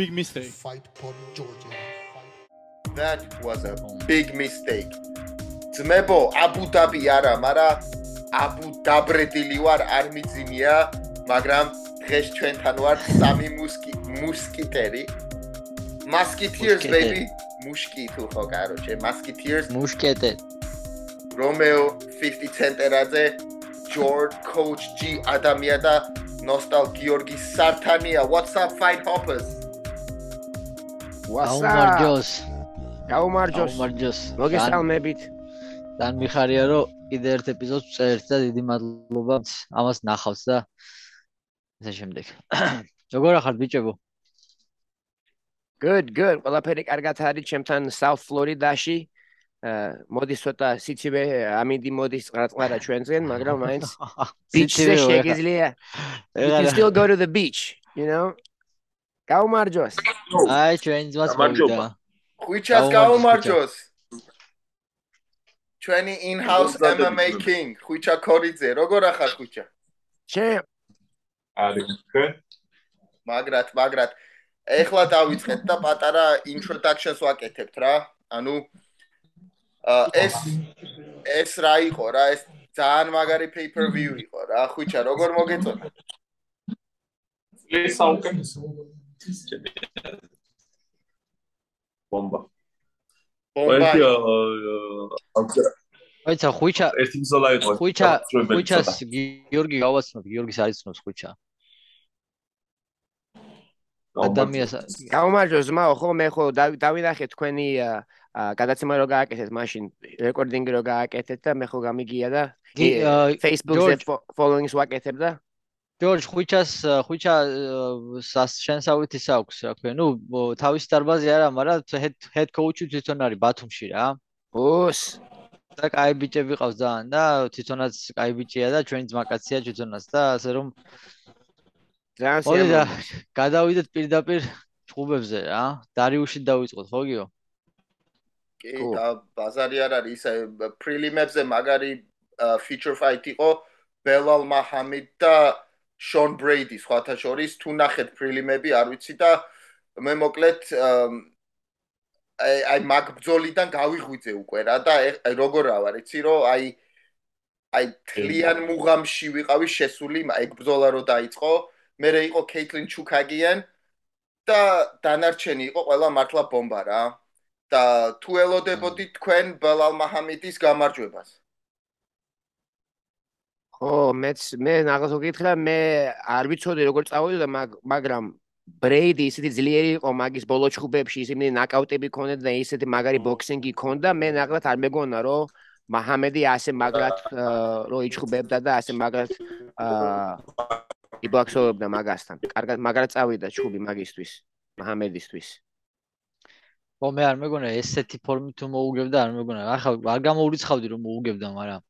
big mistake. fight for Georgia. That was a big mistake. ძმებო, აბუ დაბი არა, მარა აბუ დაბრედილი ვარ, არ მიძინია, მაგრამ დღეს ჩვენთან ვარ სამი მუსკი მუსკიტერი. Musketeers Musketeer. baby. მუშკი თუ ხო, კაროჩე, Musketeers. მუშკეტე რომეო 50 ცენტერაძე, George Coach G ადამია და ნოსტალ გიორგი სართანია. What's up fight hoppers? ვასა. აუმარჯოს გაუმარჯოს. აუმარჯოს მოგესალმებით. თან მიხარია რომ კიდე ერთ ეპიზოდს წერთ და დიდი მადლობა ამას ნახავს და ესე შემდეგ. როგორ ახართ ბიჭებო? Good good. ყველაფერი კარგად არის ჩემთან south florida-ში. აა მოდის ცოტა სიცივე ამინდი მოდის ყრაწყარა ჩვენზენ მაგრამ მაინც beach-ზე შეგიძლია. You can still go to the beach you know გაუმარჯოს აი ჩვენ ძმას მოვიდა ხვიჩას გაუმარჯოს, ჩვენი in-house MMA king, ხვიჩა ქორიძე. როგორ ახარ ხვიჩა? ჩემ არის თქვენ მაგრად, მაგრად. ეხლა დავიწყეთ და პატარა introductions ვაკეთებთ რა. ანუ ეს ეს რა იყო რა? ეს ძალიან მაგარი pay-per-view იყო რა. ხვიჩა, როგორ მოგეწონა? წლის საუკეთესო ბომბა ბომბა. აიცა ხვიჩა ერთი ბზოლა იყო ხვიჩას ცოტა. გიორგი გავაცნობ გიორგის არის ცნობს ხვიჩა ადამიანს გაუმარჯოს ძმაო ხო მე ხო დავ- დავინახე თქვენი აა, გადაცემა რო გააკეთეთ მაშინ რეკორდინგი რო გააკეთეთ და მე ხო გამიგია და Facebook-ზე George. fo- followings ვაკეთებ და ჯორჯ ხვიჩას ხუჩა შენსავით ის აქვს რა ქვია. ნუ თავის დარბაზი არა მაგრამ head coach-ი თვითონ არის ბათუმში რა. ოს. და კაი ბიჭები ყავს ძალიან და თვითონაც კაი ბიჭია და ჩვენი ძმაკაცია თვითონაც და ასე რომ ძალიან სიამოვნო. გადავიდეთ პირდაპირ ჭუბებზე რა. დარიუში დავიწყოთ ხო გიო? კი, და ბაზარი არ არის ისე პრილიმებზე მაგარი feature fight იყო. ბელალ მაჰამედ და შონ ბრეიდი სხვათა შორის თუ ნახეთ პრილიმები არ ვიცი და მე მოკლედ აი აი მაგ ბძოლიდან გავიღვიძე უკვე რა და აი როგორ რა ვარ იცი რომ აი აი თლიან მუღამში ვიყავი შესული ეგ ბძოლა რო დაიწყო მე რე იყო კეიტლინ ჩუკაგიან და დანარჩენი იყო ყველა მართლა ბომბა რა და თუ ელოდებოდით თქვენ ბელალ მაჰამედის გამარჯვებას ხო მეც მე ნაღაზ ვკითხე მე არ ვიცოდი როგორ წავიდოდა მაგ- მაგრამ ბრეიდი ისეთი ძლიერი იყო მაგის ბოლო ჩხუბებში ისეთი ნაკაუტები ქონდა და ისეთი მაგარი ბოქსინგი ქონდა. მე ნაღლად არ მეგონა რომ მაჰამედი ასე მაგრად აა, რო იჩხუბებდა და ასე მაგრად იბოქსოვებდა მაგასთან. კარგად მაგრად წავიდა ჩხუბი მაგისთვის მაჰამედისთვის ხო მე არ მეგონა ესეთი ფორმით თუ მოუგებდა არ მეგონა. ახლა არ გამოურიცხავდი რომ მოუგებდა მაგრამ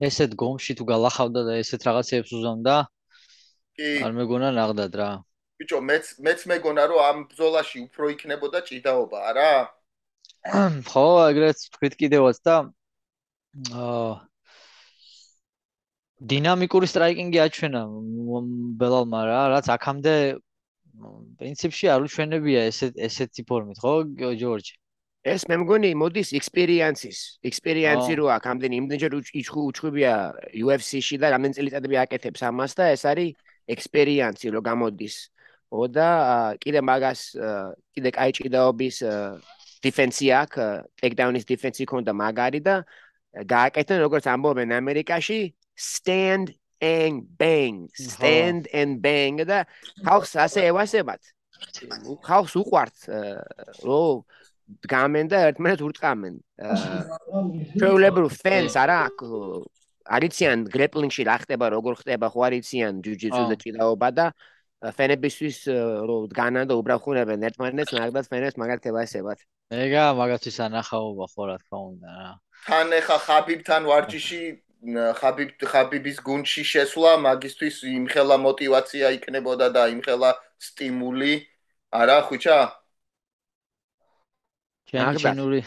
ესეთ გომში თუ გალახავდა და ესეთ რაღაცებს უზამდა. კი. არ მეგონა ნაღდად რა ბიჭო მეც მეც მეგონა რომ ამ ბზოლაში უფრო იქნებოდა ჭიდაობა არა? ხო, ეგრეთ თქვით კიდევაც და აა დინამიკური სტრაიკინგი აჩვენა ბელალმა რა, რაც აქამდე პრინციპში არ უჩვენებია ესეთ ესეთი ფორმით, ხო, ჯორჯი? ეს მე მგონი მოდის ექსპერიენსის ექსპერიენსი ო. რო აქვს ამდენი იმდენჯერ უჩხუ უჩხუბია UFC-ში და რამდენი წელიწადები აკეთებს ამას და ეს არის ექსპერიენსი რო გამოდის. ო და აა, კიდე მაგას კიდე კაი ჭიდაობის დიფენსი აქვს ტეიქდაუნის დიფენსი ქონდა მაგარი და გააკეთენ როგორც ამბობენ ამერიკაში stand and bang. stand and bang და ხალხს ასე ევასებათ. ხალხს უყვართ აა, რო დგამენ და ერთმანეთს ურტყამენ. ჩვეულებრივ ფენს არა არიციან გრეპლინგში რა ხდება, როგორ ხდება, ხო არიციან ჯუჯიტსუ და ჭიდაობა და ფენებისთვის რომ დგანან და უბრახუნებენ ერთმანეთს, მაგათ ფენებს მაგათ ევასებათ. ეგა მაგათთვის ანახაობა ხო რა თქმა უნდა რა. თან ეხა ხაბიბთან ვარჯიში ხაბიბ ხაბიბის გუნდში შესვლა მაგისტვის იმხელა мотиваცია იქნებოდა და იმხელა სტიმული. არა, ხუჩა? აა ჩენჩინური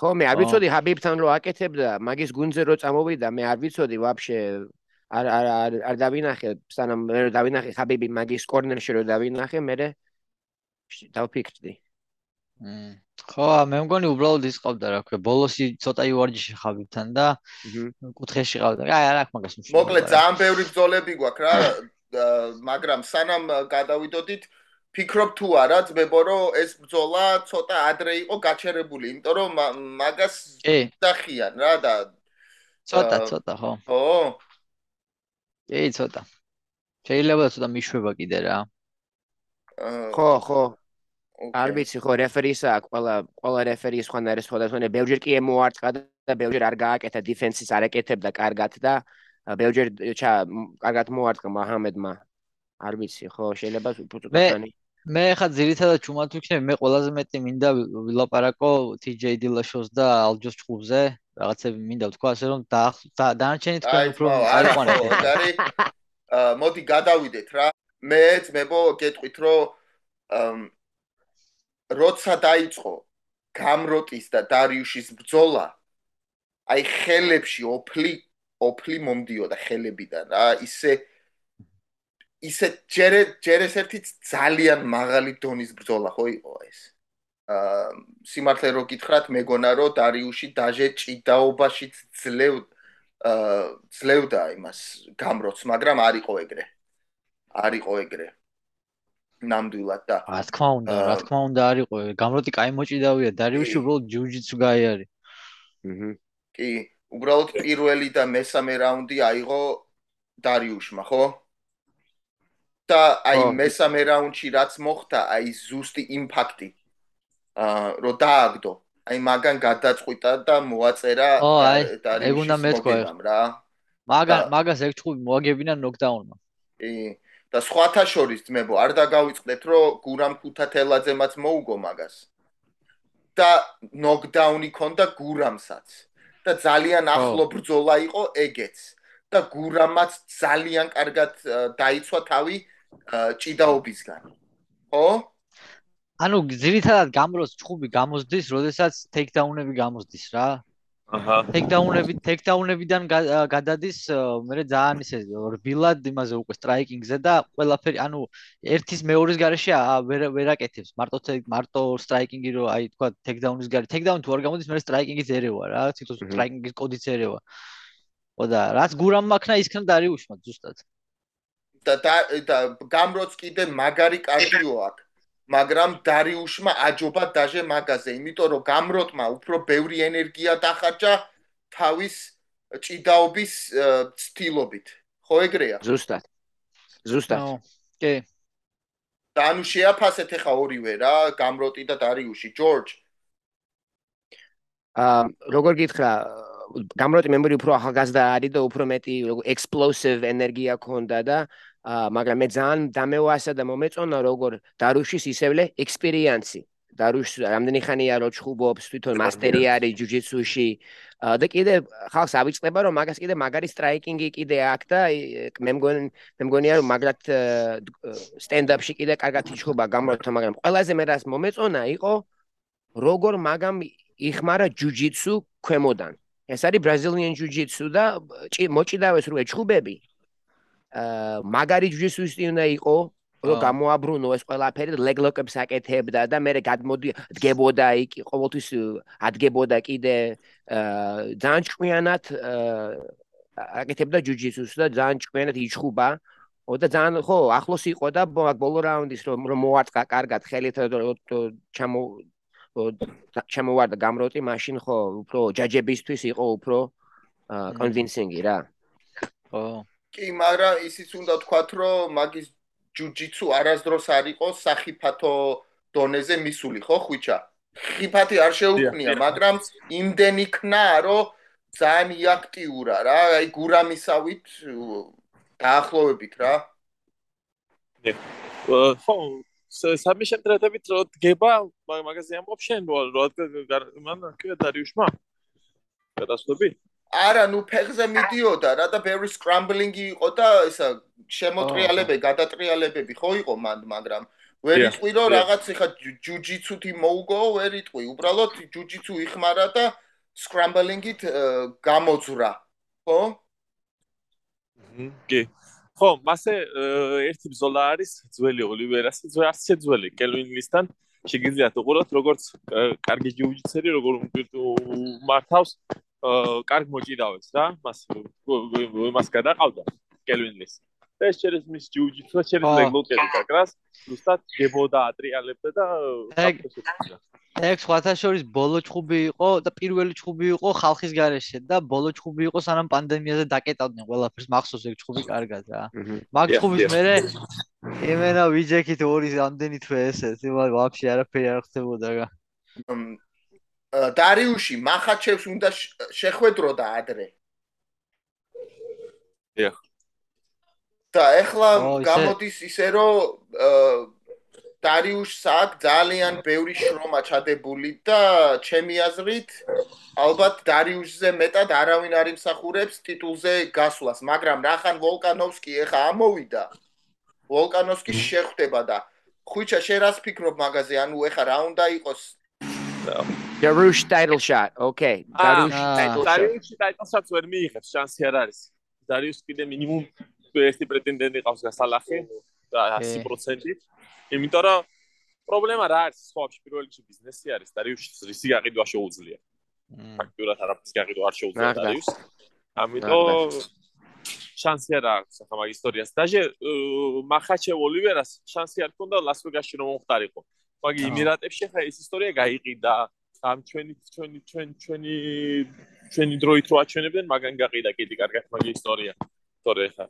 ხო მე არ ვიცოდი ჰაბიბთან რო აკეთებდა მაგის გუნდზე რო წამოვიდა მე არ ვიცოდი ვაფშე არ არ არ არ დავინახე სანამ მე რო დავინახე ხაბიბი მაგის კორნერში რო დავინახე მე დავფიქრდი. ხო მე მგონი უბრალოდ ის ყავდა რა ქვია ბოლოსი ცოტა ივარჯიში ხაბიბთან და კუთხეში ყავდა. აი აქვს მაგას მშვიდობა მოკლედ ძალიან ბევრი ბრძოლები გვაქვს რა მაგრამ სანამ გადავიდოდით ფიქრობ თუ არა ძმებო რომ ეს ბრძოლა ცოტა ადრე იყო გაჩერებული იმიტომ რომ მაგას დახიან რა და ცოტა ცოტა ხო. ხო კი ცოტა. შეიძლება ცოტა მიშვება კიდე რა. ხო ხო. არ ვიცი ხო რეფერისა აქვს ყველა ყველა რეფერის ხან არის სხვადასხვა ბევრჯერ კი ემოარტყა და ბევრჯერ არ გააკეთა დიფენსის არ ეკეთებდა კარგად და ბევრჯერ ჩა კარგად მოარტყა მაჰამედმა არ ვიცი ხო შეიძლება უფრო ცოტანი მე ხა ძირითადად ჩუმად ვიქნები მე ყველაზე მეტი მინდა ვილაპარაკო TJ Dillashaw-ს და Aljo Chkhubze რაღაცები მინდა ვთქვა ასე რომ დანარჩენი თქვენ უფრო აიყვანეთ არი მოდი გადავიდეთ რა. მე ძმებო გეტყვით რომ როცა დაიწყო გამროტის და დარიუშის ბრძოლა აი ხელებში ოფლი ოფლი მომდიოდა ხელებიდან რა. ისე ისე ჯერ ჯერ ეს ერთი ძალიან მაღალი დონის ბრძოლა ხო იყო ეს? აა სიმართლე რო გითხრათ მეგონა რომ დარიუში დაჟე ჭიდაობაში ძლევ აა ძლევდა იმას გამროც მაგრამ არ იყო ეგრე. არ იყო ეგრე. ნამდვილად და რა თქმა უნდა რა თქმა უნდა არ იყო გამროტი კაი მოჭიდავია დარიუში უბრალოდ ჯუჯიცუ გაიარი. აჰა კი. უბრალოდ პირველი და მესამე რაუნდი აიღო დარიუშმა ხო და აი მესამე რაუნდში რაც მოხდა, აი ზუსტი იმპაქტი აა რო დააგდო. აი მაგან გადაწყვიტა და მოაწერა და ეგ უნდა მეთქვა რა. მაგან მაგას ეგ ჩხუბი მოაგებინა ნოკდაუნმა. კი. და სხვათა შორის ძმებო, არ დაგავიწყდეთ, რომ გურამ ქუთათელაძემაც მოუგო მაგას. და ნოკდაუნი ქონდა გურამსაც. და ძალიან ახლო ბრძოლა იყო ეგეც. და გურამაც ძალიან კარგად დაიცვა თავი ჭიდაობისგან. ხო? ანუ ძირითადად გამროს ჩხუბი გამოსდის, როდესაც ტეიქდაუნები გამოსდის რა. აჰა. ტეიქდაუნები, ტეიქდაუნებიდან გადადის, მე ძალიან ისე რბილად იმაზე უკვე სტრაიკინგზე და ყველაფერი, ანუ ერთის მეორის garaშე ვერ ვერ აკეთებს. მარტო მარტო სტრაიკინგი რო აი თქვა ტეიქდაუნის garaშე, ტეიქდაუნი თუ არ გამოდის, მე სტრაიკინგიც ერევა რა, თვითონ სტრაიკინგის კოდიც ერევა. ხო და რაც გურამ მაქნა ისქნა დარიუშმა ზუსტად. და და გამროც კიდე მაგარი კარდიო აქვს მაგრამ დარიუშმა აჯობა დაჟე მაგაზე იმიტომ რომ გამროტმა უფრო ბევრი ენერგია დახარჯა თავის ჭიდაობის ცდილობით. ხო ეგრეა? ზუსტად. ზუსტად. კი. და ანუ შეაფასეთ ახლა ორივე რა გამროტი და დარიუში. ჯორჯ? აა როგორ გითხრა გამროტი მემორი უფრო ახალგაზრდა არის და უფრო მეტი explosive ენერგია ქონდა და მაგრამ მე ძალიან დამევასა და მომეწონა როგორ დარუშის ისევლე ექსპერიენსი დარუშ რამდენი ხანია რო ჩხუბობს თვითონ მასტერი არის ჯუჯიცუში და კიდე ხალხს ავიწყდება რომ მაგას კიდე მაგარი სტრაიკინგი კიდე აქვს და მე მგონი მე მგონია რომ მაგრად სტენდაპში კიდე კარგად იჩხუბა გამორთა მაგრამ ყველაზე მე რას მომეწონა იყო როგორ მაგამ იხმარა ჯუჯიცუ ქვემოდან. ეს არის ბრაზილიან ჯუჯიცუ და მოჭიდავეს რუე ჩხუბები მაგარი ჯუჯიცუსი უნდა იყო რომ გამოაბრუნო ეს ყველაფერი ლეგლოკებს აკეთებდა და მე გადმოდი დგებოდა იქ ყოველთვის ადგებოდა კიდე ძალიან ჭკვიანად აკეთებდა ჯუჯიცუსს და ძალიან ჭკვიანად იჩხუბა. და ძალიან ხო ახლოს იყო და ბოლო რაუნდის რომ რომ მოარტყა კარგად ხელით ჩამო ჩამოვარდა გამროტი მაშინ ხო უფრო ჯაჯებისთვის იყო უფრო კონვინსინგი რა. ხო კი მაგრამ ისიც უნდა თქვათ რომ მაგის ჯუჯიცუ არასდროს არ იყო სახიფათო დონეზე მისული ხო ხვიჩა ხიფათი არ შეუქმნია მაგრამ იმდენი ქნა რომ ძალიან იაქტიურა რა. აი გურამისავით დაახლოებით რა. ხო, სამი შემტრეთებით რო დგება მაგ- მაგაზე ამბობ შენ რო რო მან კი დარიუშმა გადასვები არა, ნუ ფეხზე მიდიოდა რა და ბევრი სკრამბლინგი იყო და ისა შემოტრიალებები, გადატრიალებები ხო იყო მანდ, მაგრამ ვერ იტყვი რომ რაღაც ეხა ჯუ- ჯუჯიცუთი მოუგო, ვერ იტყვი. უბრალოდ ჯუჯიცუ იხმარა და სკრამბლინგით აა, გამოძვრა. ხო? კი ხო მასე ერთი ბზოლა არის ძველი ოლივერასი ძველი ასე ძველი კელვინლისთან შეგიძლიათ უყუროთ როგორც კარგი ჯიუჯიცერი როგორ მართავს კარგ მოჭიდავებს რა მას მას გადაყავდა კელვინლის და ეს через მის ჯიუჯიცუ через ო. ლეგლოკები გაკრას ზუსტად გებოდა ატრიალებდა და ეგ- ეგ სხვათა შორის ბოლო ჩხუბი იყო და პირველი ჩხუბი იყო ხალხის გარეშე და ბოლო ჩხუბი იყო სანამ პანდემიაზე დაკეტავდნენ ყველაფერს მახსოვს ეგ ჩხუბი კარგად რა მჰმ. მაგ დიახ, ჩხუბის დიახ. მერე იმენა ვიჯექით ორი ამდენი თვე ესეთ იმალ ვაფშე არაფერი არ ხდებოდა რა მ, აა, დარიუში მახაჩევს უნდა შ- შეხვედროდა ადრე. დიახ. და ეხლა ისე- გამოდის ისე რომ აა, დარიუშს აქ ძალიან ბევრი შრომა ჩადებული და ჩემი აზრით ალბათ დარიუშზე მეტად არავინ არ იმსახურებს ტიტულზე გასვლას, მაგრამ რახან ვოლკანოვსკი ეხა ამოვიდა. ვოლკანოვსკი შეხვდება და ხუჩა შენ რას ფიქრობ მაგაზე? ანუ ეხა რა უნდა იყოს? Darush title shot. Okay. Darush აა. title shot. დარიუსი ტაიტლსაც ვერ მიიღებს, შანსი არ არის. დარიუსი კიდე მინიმუმ ერთი პრეტენდენტი ყავს გასალახი და კი. 100%-ით. იმიტომ რომ პრობლემა რა არის, სხვაებში პირველ რიგში ბიზნესი არის, დარიუსის რისი გაყიდვა შეუძლია. ფაქტურად არაფერს გაყიდვა არ შეუძლია დარიუს. ამიტომ შანსი არ აქვს ახლა მაგ ისტორიას. დაჟე მახაჩე ოლივერას შანსი არ ქონდა ლას-ვეგასში რომ მომხდარიყო. მაგი აა. იმირატებში ხა ეს ისტორია გაიყიდა. ამ ჩვენი ჩვენი ჩვენ ჩვენი ჩვენი დროით რო აჩვენებდნენ, მაგან გაყიდა კიდე კარგად მაგი ისტორია. თორე ხა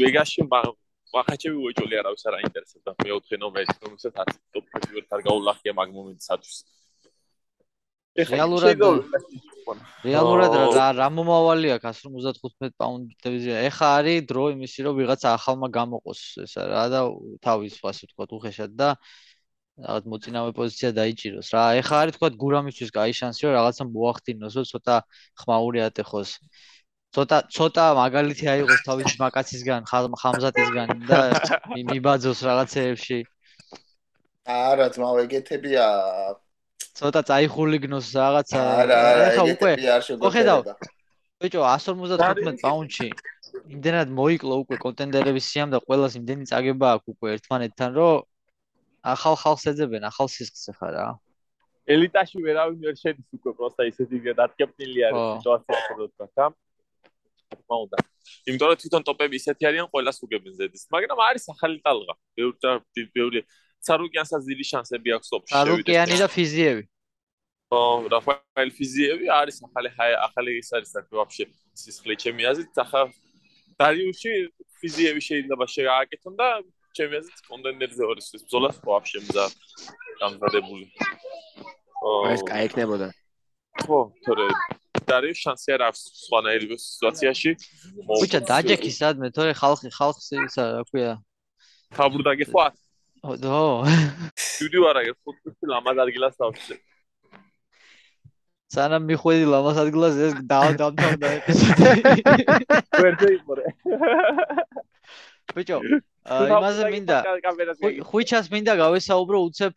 ვეგასში მაგ- მახაჩევი უეჭოლი არავის არ აინტერესებდა. მეოთხე ნომერი, რომელსაც არც ტოპ ფესტივალით არ გაულახია მაგ ეხლა რეალურად- რეალურად რა მომავალი აქვს 155 პაუნდებზე ეხა არის დრო იმისი რომ ვიღაცა ახალმა გამოყოს ესა რა და თავის ასე ვთქვათ უხეშად და რაღაც მოწინავე პოზიცია დაიჭიროს რა ეხა არის ვთქვათ გურამისთვის კაი შანსი რომ რაღაცა მოახდინოს რომ ცოტა ხმაური ატეხოს ცოტა ცოტა მაგალითი აიღოს თავის მაკაცისგან ხამზატისგან და მი- მიბაძოს რაღაცეებში არა, ძმაო, ეგეთებია. ცოტა წაიხულიგნოს რაღაცა არა, არა, ეხა უკვე ეგეთები არ ხო, ხედავ. შეგვეძლება. ბიჭო 155 პაუნდში იმდენად მოიკლო უკვე კონტენდერების სიამ და ყველას იმდენი წაგება აქვს უკვე ერთმანეთთან რომ ახალ ხალხს ეძებენ ახალ სისხლს ხა რა. ელიტაში ვერავინ ვერ შედის უკვე პროსტა ისეთი დატკეპნილი არის ხო. სიტუაცია რომ თქვა და თქმა უნდა. იმიტომ რომ თვითონ ტოპები ისეთი არიან ყველას უგებენ ზედის მაგრამ არის ახალი ტალღა. ბევრი ბევრი სარუკიანსაც დიდი შანსები აქვს ტოპში არუკიანი და ფიზიევი. ხო რაფაელ ფიზიევი არის ახალი ახალი ის არის და ვაფშე სისხლი ჩემი აზრით ახლა დარიუში ფიზიევი შეიძლება შეააკეთონ და ჩემი აზრით კონტენდერზე არის ეს ბზოლას ვაფშე მზა გამზადებული ხო ეს კაი იქნებოდა. ხო, თორე დარიოს შანსი არ აქვს სხვანაირი სიტუაციაში. ბიჭო დაჯექი სადმე თორე ხალხი ხალხს ისა რა ქვია ხაბრდაგე ხო? ო დო სტუდიო არა, ხუთი ლამაზ ადგილას დავშე. სანამ მიხვედი ლამას ადგილას ეს დავდამთავრდა ეპიზოდი ვერდე იყორე. ბიჭო აა, იმაზე მინდა ხუი- ხუიჩას მინდა გავესაუბრო უცებ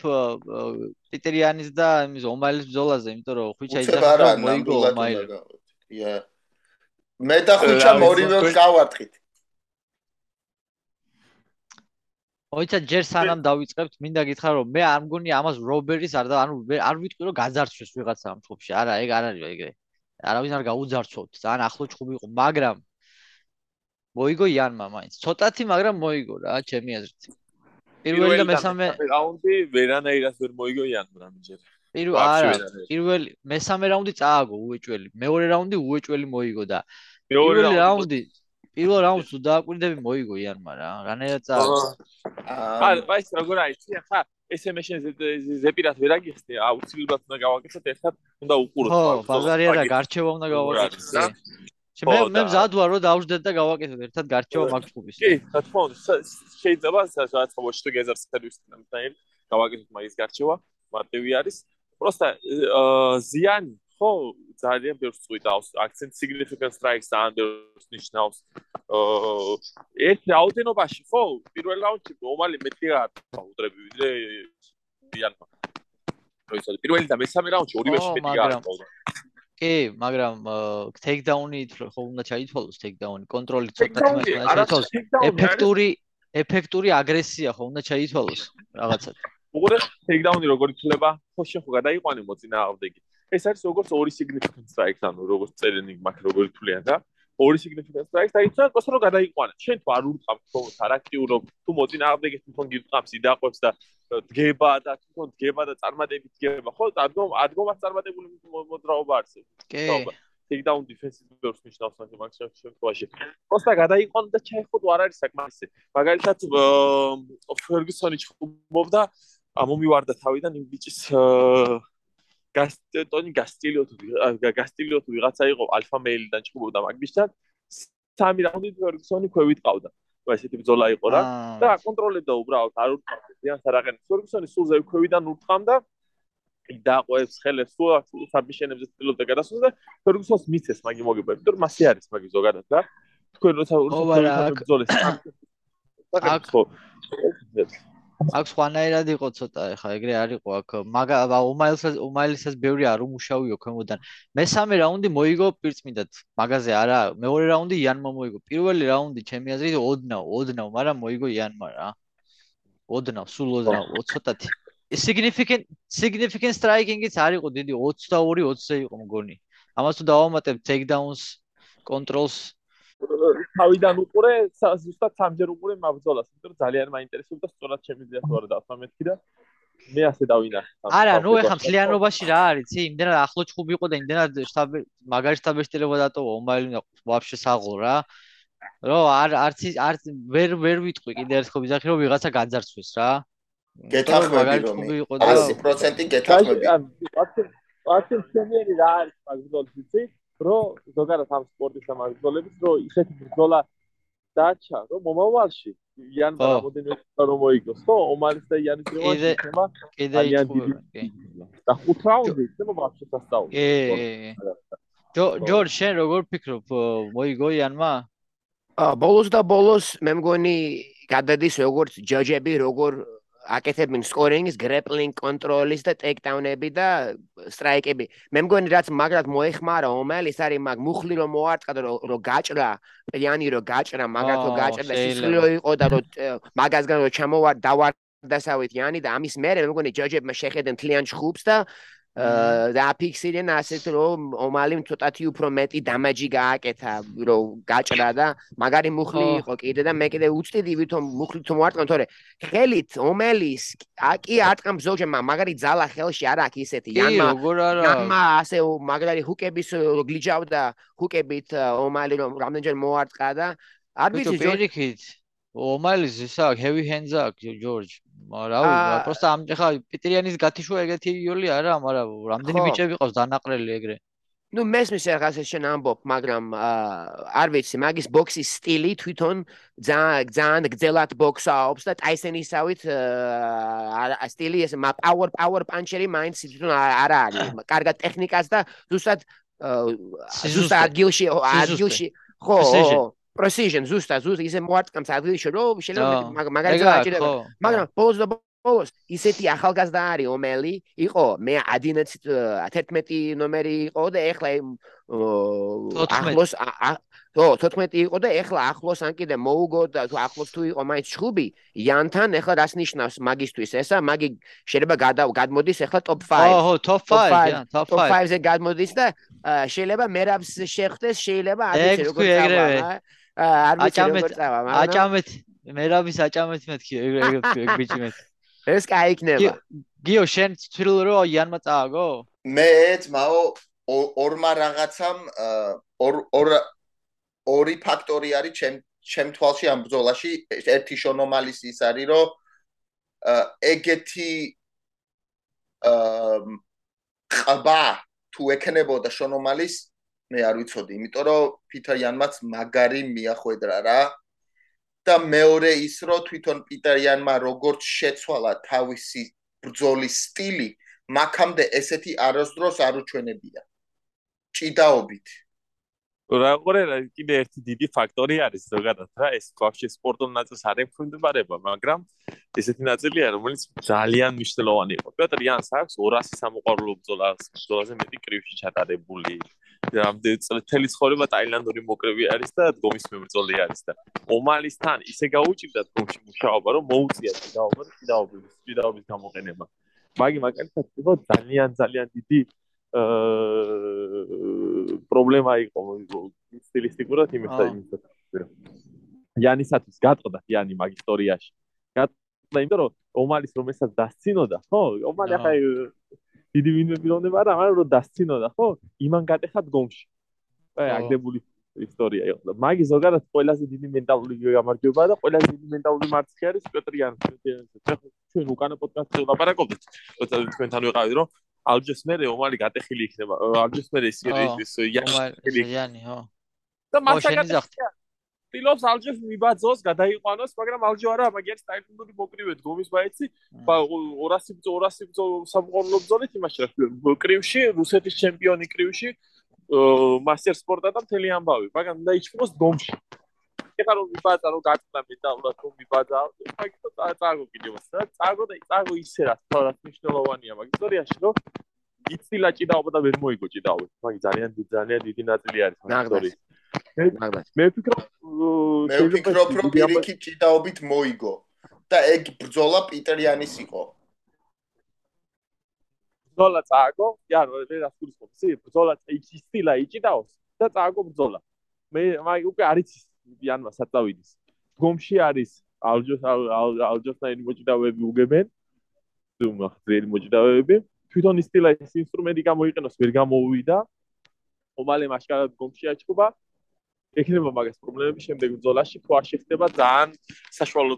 პიტერიანის და იმის ომაილის ბრძოლაზე, იმიტომ რომ ხუიჩა არა, რომ მოიგო ომაილი. გავა. ია. მე და ხუჩა მორივე ვიცი, გავარტყით. ოიცა ჯერ სანამ დავიწყებთ, მინდა გითხრა რომ მე არ მგონი ამას რობერის არ და ანუ არ ვიტყვი რომ გაძარცვეს ვიღაცა ამ ჩხუბში. არა, ეგ არ არის ეგრე. არავინ არ გაუძარცვოთ. ძალიან ახლო ჩხუბი იყო, მაგრამ მოიგო იანმა მაინც. ცოტათი, მაგრამ მოიგო რა, ჩემი აზრით. პირველი და მესამე რაუნდი ვერანაირად ვერ მოიგო იანმა რამჯერ. პირველ არა, პირველი მესამე რაუნდი წააგო უეჭველი. მეორე რაუნდი უეჭველი მოიგო და მეორე პირველი რაუნდი პირველ რაუნდს თუ დააკვირდები მოიგო იანმა რა. რანაირად წააგო. აა, ვაის როგორ არის? ხა SMS შენ ზეპირად ვერ აგიხსნი, აუცილებლად უნდა გავაკეთოთ ერთად, უნდა უყუროთ. ხო, მაგ ბრძოლას, ბაზარი არა, მაგით. გარჩევა უნდა გავაკეთოთ. მე მე მზად ვარ რომ დავждდეთ და გავაკეთოთ ერთად გარჩევა მაგ ჯგუფის. კი, რა თქმა უნდა, შეიძლება რაც მოჩვენე გეზარს სერვისთან ერთად გავაკეთოთ მაგის გარჩევა, მარტივი არის. პროსტა ზიანი ხო ძალიან ბევრს წვიტავს, accent significant strikes ან ბევრს ნიშნავს. ერთ რაოდენობაში ხო პირველ რაუნდში ომალი მეტია უდრები ვიდრე ზიანმა. როიცად პირველი და მესამე რაუნდში ორივეში მეტია. კი, მაგრამ ტეიქდაუნი ხო უნდა ჩაითვალოს ტეიქდაუნი, კონტროლი ცოტა თამაშია ჩაითვალოს. ეფექტური ეფექტური აგრესია ხო უნდა ჩაითვალოს რაღაცად. უყურე ტეიქდაუნი როგორ ითვლება? ხო შეხო გადაიყვანე მოწინააღმდეგე. ეს არის როგორც ორი significant strikes, ანუ როგორც წერენი მაგ როგორ ითვლიან და ორი significant strikes და იცოდა ყოს რომ გადაიყვანე. შენ თუ არ ურყავ თქოს არ აქტიურობ, თუ მოწინააღმდეგე თვითონ გიწყამს, იდაყვებს და დგება და თვითონ დგება და წარმატებით დგება, ხო? ადგომ ადგომას წარმატებული მოძრაობა არსებობს. კი. ტეიქდაუნ დიფენსის ბევრს ნიშნავს ამ შემთხვევაში. ყოსა გადაიყვანე და ჩაიხო თუ არ არის საკმარისი. მაგალითად ფერგუსონი ჩხუბობდა ამომივარდა თავიდან იმ ბიჭის გასტონი გასტილიო თუ გასტილიო თუ ვიღაცა იყო ალფა მეილიდან ჭუბობდა მაგბისთან სამი რაუნდი ფერგუსონი ქვევით ყავდა ну ესეთი ბძოლა იყო რა. და აკონტროლებდა უბრალოდ არ ურტყავდა ზიანს არ აღენ ფერგუსონი სულზე ქვევიდან ურტყამდა დაყვებს ხელებს თუ საბიშენებზე ცდილობდა გადასულს და ფერგუსონს მიცეს მაგი მოგება იმიტომ რომ მასე არის მაგი ზოგადად რა. თქვენ როცა ურტყავთ ბძოლეს აქ. ხო აქ სხვანაირად იყო ცოტა ეხა ეგრე არ იყო აქ მაგა უმაილსაც უმაილსაც ბევრი არ უმუშავიო ქვემოდან. მესამე რაუნდი მოიგო პირწმინდად მაგაზე არა მეორე რაუნდი იანმა მოიგო. პირველი რაუნდი ჩემი აზრით ოდნავ ოდნავ მაგრამ მოიგო იანმა რა. ოდნავ სულ ოდნავ ცოტათი. Significant significant striking-იც არ იყო დიდი 22 20-ზე იყო მგონი. ამას თუ დავამატებ takedowns controls თავიდან უყურე ზუსტად სამჯერ უყურე მაბრძოლას, იმიტომ რომ ძალიან მაინტერესებდა სწორად ჩემი ძიათ ვარ და მეთქი და მე ასე დავინახე. არა, ნუ ეხა მთლიანობაში რა არის, იცი, იმდენად ახლო ჩხუბი იყო და იმდენად შტაბ მაგარი შტაბეშტილება დატოვა, ომაილი ვაფშე საღო რა. რომ არ არც არც ვერ ვერ ვიტყვი კიდე ერთხელ ვიზახი რომ ვიღაცა გაძარცვეს რა. გეთახმები რომ 100% გეთახმები. აი, პაცი ჩემი რა არის მაგზოლი, იცი? რომ ზოგადად ამ სპორტის ამაგზოლების რომ ისეთი ბრძოლა დაჩა რომ მომავალში იან რამოდენიმე რომ მოიგოს ხო? ომალის და იანის რევანში ხება კიდე იწყება და ხუთ რაუნდი ხება ვაფშე სასწაული კი ჯორჯ შენ როგორ ფიქრობ? მოიგო იანმა? ა ბოლოს და ბოლოს მე მგონი გადადის როგორც ჯაჯები როგორ აკეთებენ სკორინგის, გრეპლინგ კონტროლის და ტეიქდაუნები და სტრაიკები. მე მგონი რაც მაგრად მოეხმარა ომელი, ეს არის მაგ მუხლი რომ მოარტყა და რომ გაჭრა, პლიანი რომ გაჭრა, მაგრად რომ გაჭრა და სისხლი იყო და რომ მაგაზგან რომ ჩამოვარ დავარ დასავით იანი და ამის მერე მე მგონი ჯაჯებმა შეხედენ თლიან შხუბს და და აფიქსირენ ასეთ რომ ომალი ცოტათი უფრო მეტი დამაჯი გააკეთა რომ გაჭრა და მაგარი მუხლი იყო კიდე და მე კიდე უწდიდი ვითომ მუხლი თუ მოარტყამ თორე ხელით ომელის აკი არტყამ ზოგჯერ მაგარი ძალა ხელში არ აქვს ისეთი იანმა იანმა ასე მაგარი ჰუკების გლიჯავდა ჰუკებით ომალი რომ რამდენჯერ მოარტყა და არ ვიცი ჯორჯი ომალის ისა heavy hands აქვს ჯორჯ რა ვიცი просто ამ ხა პიტრიანის გათიშვა ეგეთი იოლი არა მაგრამ რამდენი ბიჭები ყავს დანაყრელი ეგრე ну მესმის რაღაც ეს შენ ამბობ მაგრამ არ ვიცი მაგის ბოქსის სტილი თვითონ ძალიან ძალიან გძელად ბოქსაობს და ტაისენისავით სტილი ეს პაუერ პაუერ პანჩერი მაინც თვითონ არ არის კარგად ტექნიკას და ზუსტად ზუსტად ადგილში ადგილში ხო Precision ზუსტად ზუსტად ისე მოარტყამს ადგილში რომ შეიძლება მაგალითად აჭირება. მაგრამ ბოლოს და ბოლოს ისეთი ახალგაზრდა არის ომელი იყო მე 11 11 ნომერი იყო და ეხლა ახლოს ო 14 იყო და ეხლა ახლოს ან კიდე მოუგო და თუ ახლოს თუ იყო მაინც ჩხუბი იანთან ეხლა რას ნიშნავს მაგისტვის? ესა მაგი შეიძლება გადმოდის ეხლა top 5 ოჰო top 5 top 5-ზე გადმოდის და შეიძლება მერაბს შეხდეს შეიძლება არის როგორ წავა არ ვიცი როგორ წავა მაგრამ აჭამეთ მე რამის აჭამეთ მეთქი ეგრე ბიჭი მეთქი ეს კაი იქნება გიო შენ თვლილ რო იანმა წააგო? მე ძმაო ორმა რაღაცამ ორ ორ ორი ფაქტორი არის ჩემ ჩემ თვალში ამ ბრძოლაში. ერთი შონომალის ის არის რომ ეგეთი აა ყბა თუ ექნებოდა შონომალის მე არ ვიცოდი, იმიტომ რომ პიტერ იანმაც მაგარი მიახვედრა რა. და მეორე ის რომ თვითონ პიტერ იანმა როგორც შეცვალა თავისი ბრძოლის სტილი, მაგამდე ესეთი არასდროს არ უჩვენებია. ჭიდაობით. როგორ არა კიდე ერთი დიდი ფაქტორი არის ზოგადად რა ეს ბავშვი სპორტულ ნაწილს არ ეფუნდებარება მაგრამ ესეთი ნაწილია რომელიც ძალიან მნიშვნელოვანი იყო პეტრ იანს აქვს 200 სამოყვარულო ბრძოლა ბრძოლაზე მეტი კრივში ჩატარებული რამდენი წელი ცხოვრება ტაილანდური მოკრები არის და დგომის მებრძოლი არის და ომალისთან ისე გაუჭირდა დგომში მუშაობა რომ მოუწია დაობა და დაობის დაობის გამოყენება. მაგი მაგალითად იყო ძალიან ძალიან დიდი აა პრობლემა იყო სტილისტიკურად იმის და იმის იანისათვის გატყდა იანი მაგ ისტორიაში. გატყდა იმიტომ რომ ომალის რომელსაც დასცინოდა ხო? ომალი ახლა დიდი ვინმე რონება არა მაგრამ რომ დასცინოდა ხო? იმან გატეხა დგომში აი აგდებული ისტორია იყო. მაგი ზოგადად ყველაზე დიდი მენტალური გამარჯვება და ყველაზე დიდი მენტალური მარცხი არის პეტრიან ჩვენ უკანა პოდკასტზე ვლაპარაკობთ. როცა თქვენთან ვიყავით რომ ალჯეს მერე ომალი გატეხილი იქნება. ალჯეს მერე ის ის იანი ხო და მასაკატე ცდილობს ალჯეს მიბაძოს, გადაიყვანოს, მაგრამ ალჯო არა, მაგიერ სტაილინგური მოკრივეთ გომის ბაიცი 200 200 სამყარო ბრძოლით იმაში რა კრივში, რუსეთის ჩემპიონი კრივში, მასტერ სპორტა და მთელი ამბავი, მაგრამ უნდა იჩქოს გომში. ეხლა რომ მიბაძა, რომ გაწდა მეტალურად რომ მიბაძა, მაგით წაგო კიდევ და წაგო და წაგო ისე რა, თორემ მნიშვნელოვანია მაგ ისტორიაში, რომ იწილა ჭიდაობა და ვერ მოიგო ჭიდაობა. მაგ ძალიან ძალიან დიდი ნაწილი არის მაგ ისტორიის. მე ვფიქრობ მე ვფიქრობ რომ პირიქით ჭიდაობით მოიგო და ეგ ბრძოლა პიტერიანის იყო. ბრძოლა წააგო იარო მე რა სულს ხომ ბრძოლა იჩისტილა იჭიდაოს და წააგო ბრძოლა. მე მაგ უკვე არის იანმა საწავიდის. გომში არის ალჯოს ალჯოსნაირი მოჭიდავები უგებენ. თუმცა ძველი მოჭიდავები თვითონ ისტილა ის ინსტრუმენტი გამოიყენოს ვერ გამოუვიდა ომალე მასკარად გომში აჭუბა ექნება მაგას პრობლემები შემდეგ ბრძოლაში თუ არ შეხდება ძალიან საშუალო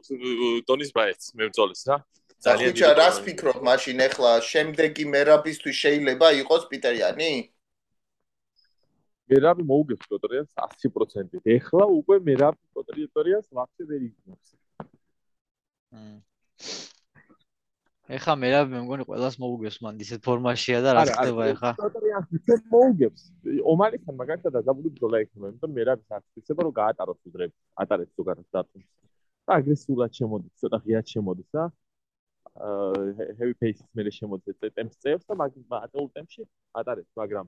დონის ბაეც მებრძოლეს რა. ძალიან დიდი რას ფიქრობ მაშინ ეხლა შემდეგი მერაბისთვის შეიძლება იყოს პიტერიანი? მერაბი მოუგებს პიტერიანს 100% ეხლა უკვე მერაბი პიტერიანს ვაფშე ვერ იგნობს ეხა მე რა მე მგონი ყველას მოუგებს მან ისეთ ფორმაშია და რა ხდება ეხა. არა მოუგებს. ომალისთან მაგალითად დაბული ბრძოლა იქნება იმიტომ მე რა ვიცი რომ გაატაროს უდრები ატარებს ზოგადად დატვირთს და აგრესიულად შემოდის ცოტა ღიად შემოდის რა. heavy pace-ის მერე შემოდის ტემპს წევს და მაგ ატეულ ტემპში ატარებს მაგრამ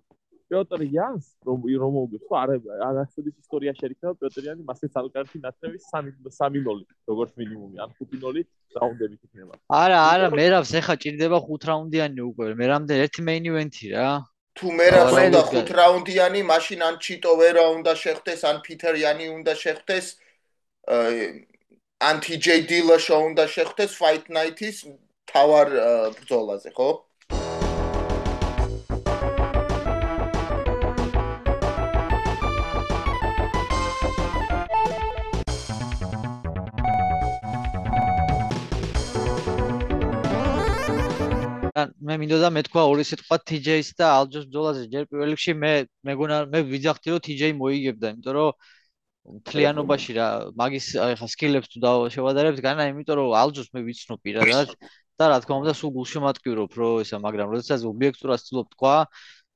პიოტრი იანს რომ რომ მოგებს. ხო არა არასოდეს ისტორია შეიქნება პიოტრიანი მასე სალკარტი ნაცრევის 3 3-0 როგორც მინიმუმი ან 5-0 რაუნდებით იქნება. არა არა მერავს ეხა ჭირდება 5 რაუნდიანი უკვე მერამდე ერთი მეინ ივენთი რა. თუ მერავს უნდა 5 რაუნდიანი მაშინ ან ჩიტო ვერა უნდა შეხდეს ან პიტერიანი უნდა შეხდეს ან TJ Dillashaw უნდა შეხდეს Fight Night-ის თავარ ბრძოლაზე ხო მე მინდოდა მეთქვა ორი სიტყვა TJ-ს და Aljo-ს ბრძოლაზე. ჯერ პირველ რიგში მე მეგონა მე ვიძახდი რომ TJ მოიგებდა, იმიტომ რომ მთლიანობაში რა მაგის ეხა სკილებს თუ შევადარებთ განა, იმიტომ რომ Aljo-ს მე ვიცნო პირადად და რა თქმა უნდა სულ გულშემატკივრობ რომ ესა, მაგრამ როდესაც ობიექტურად ვცდილობ თქვა,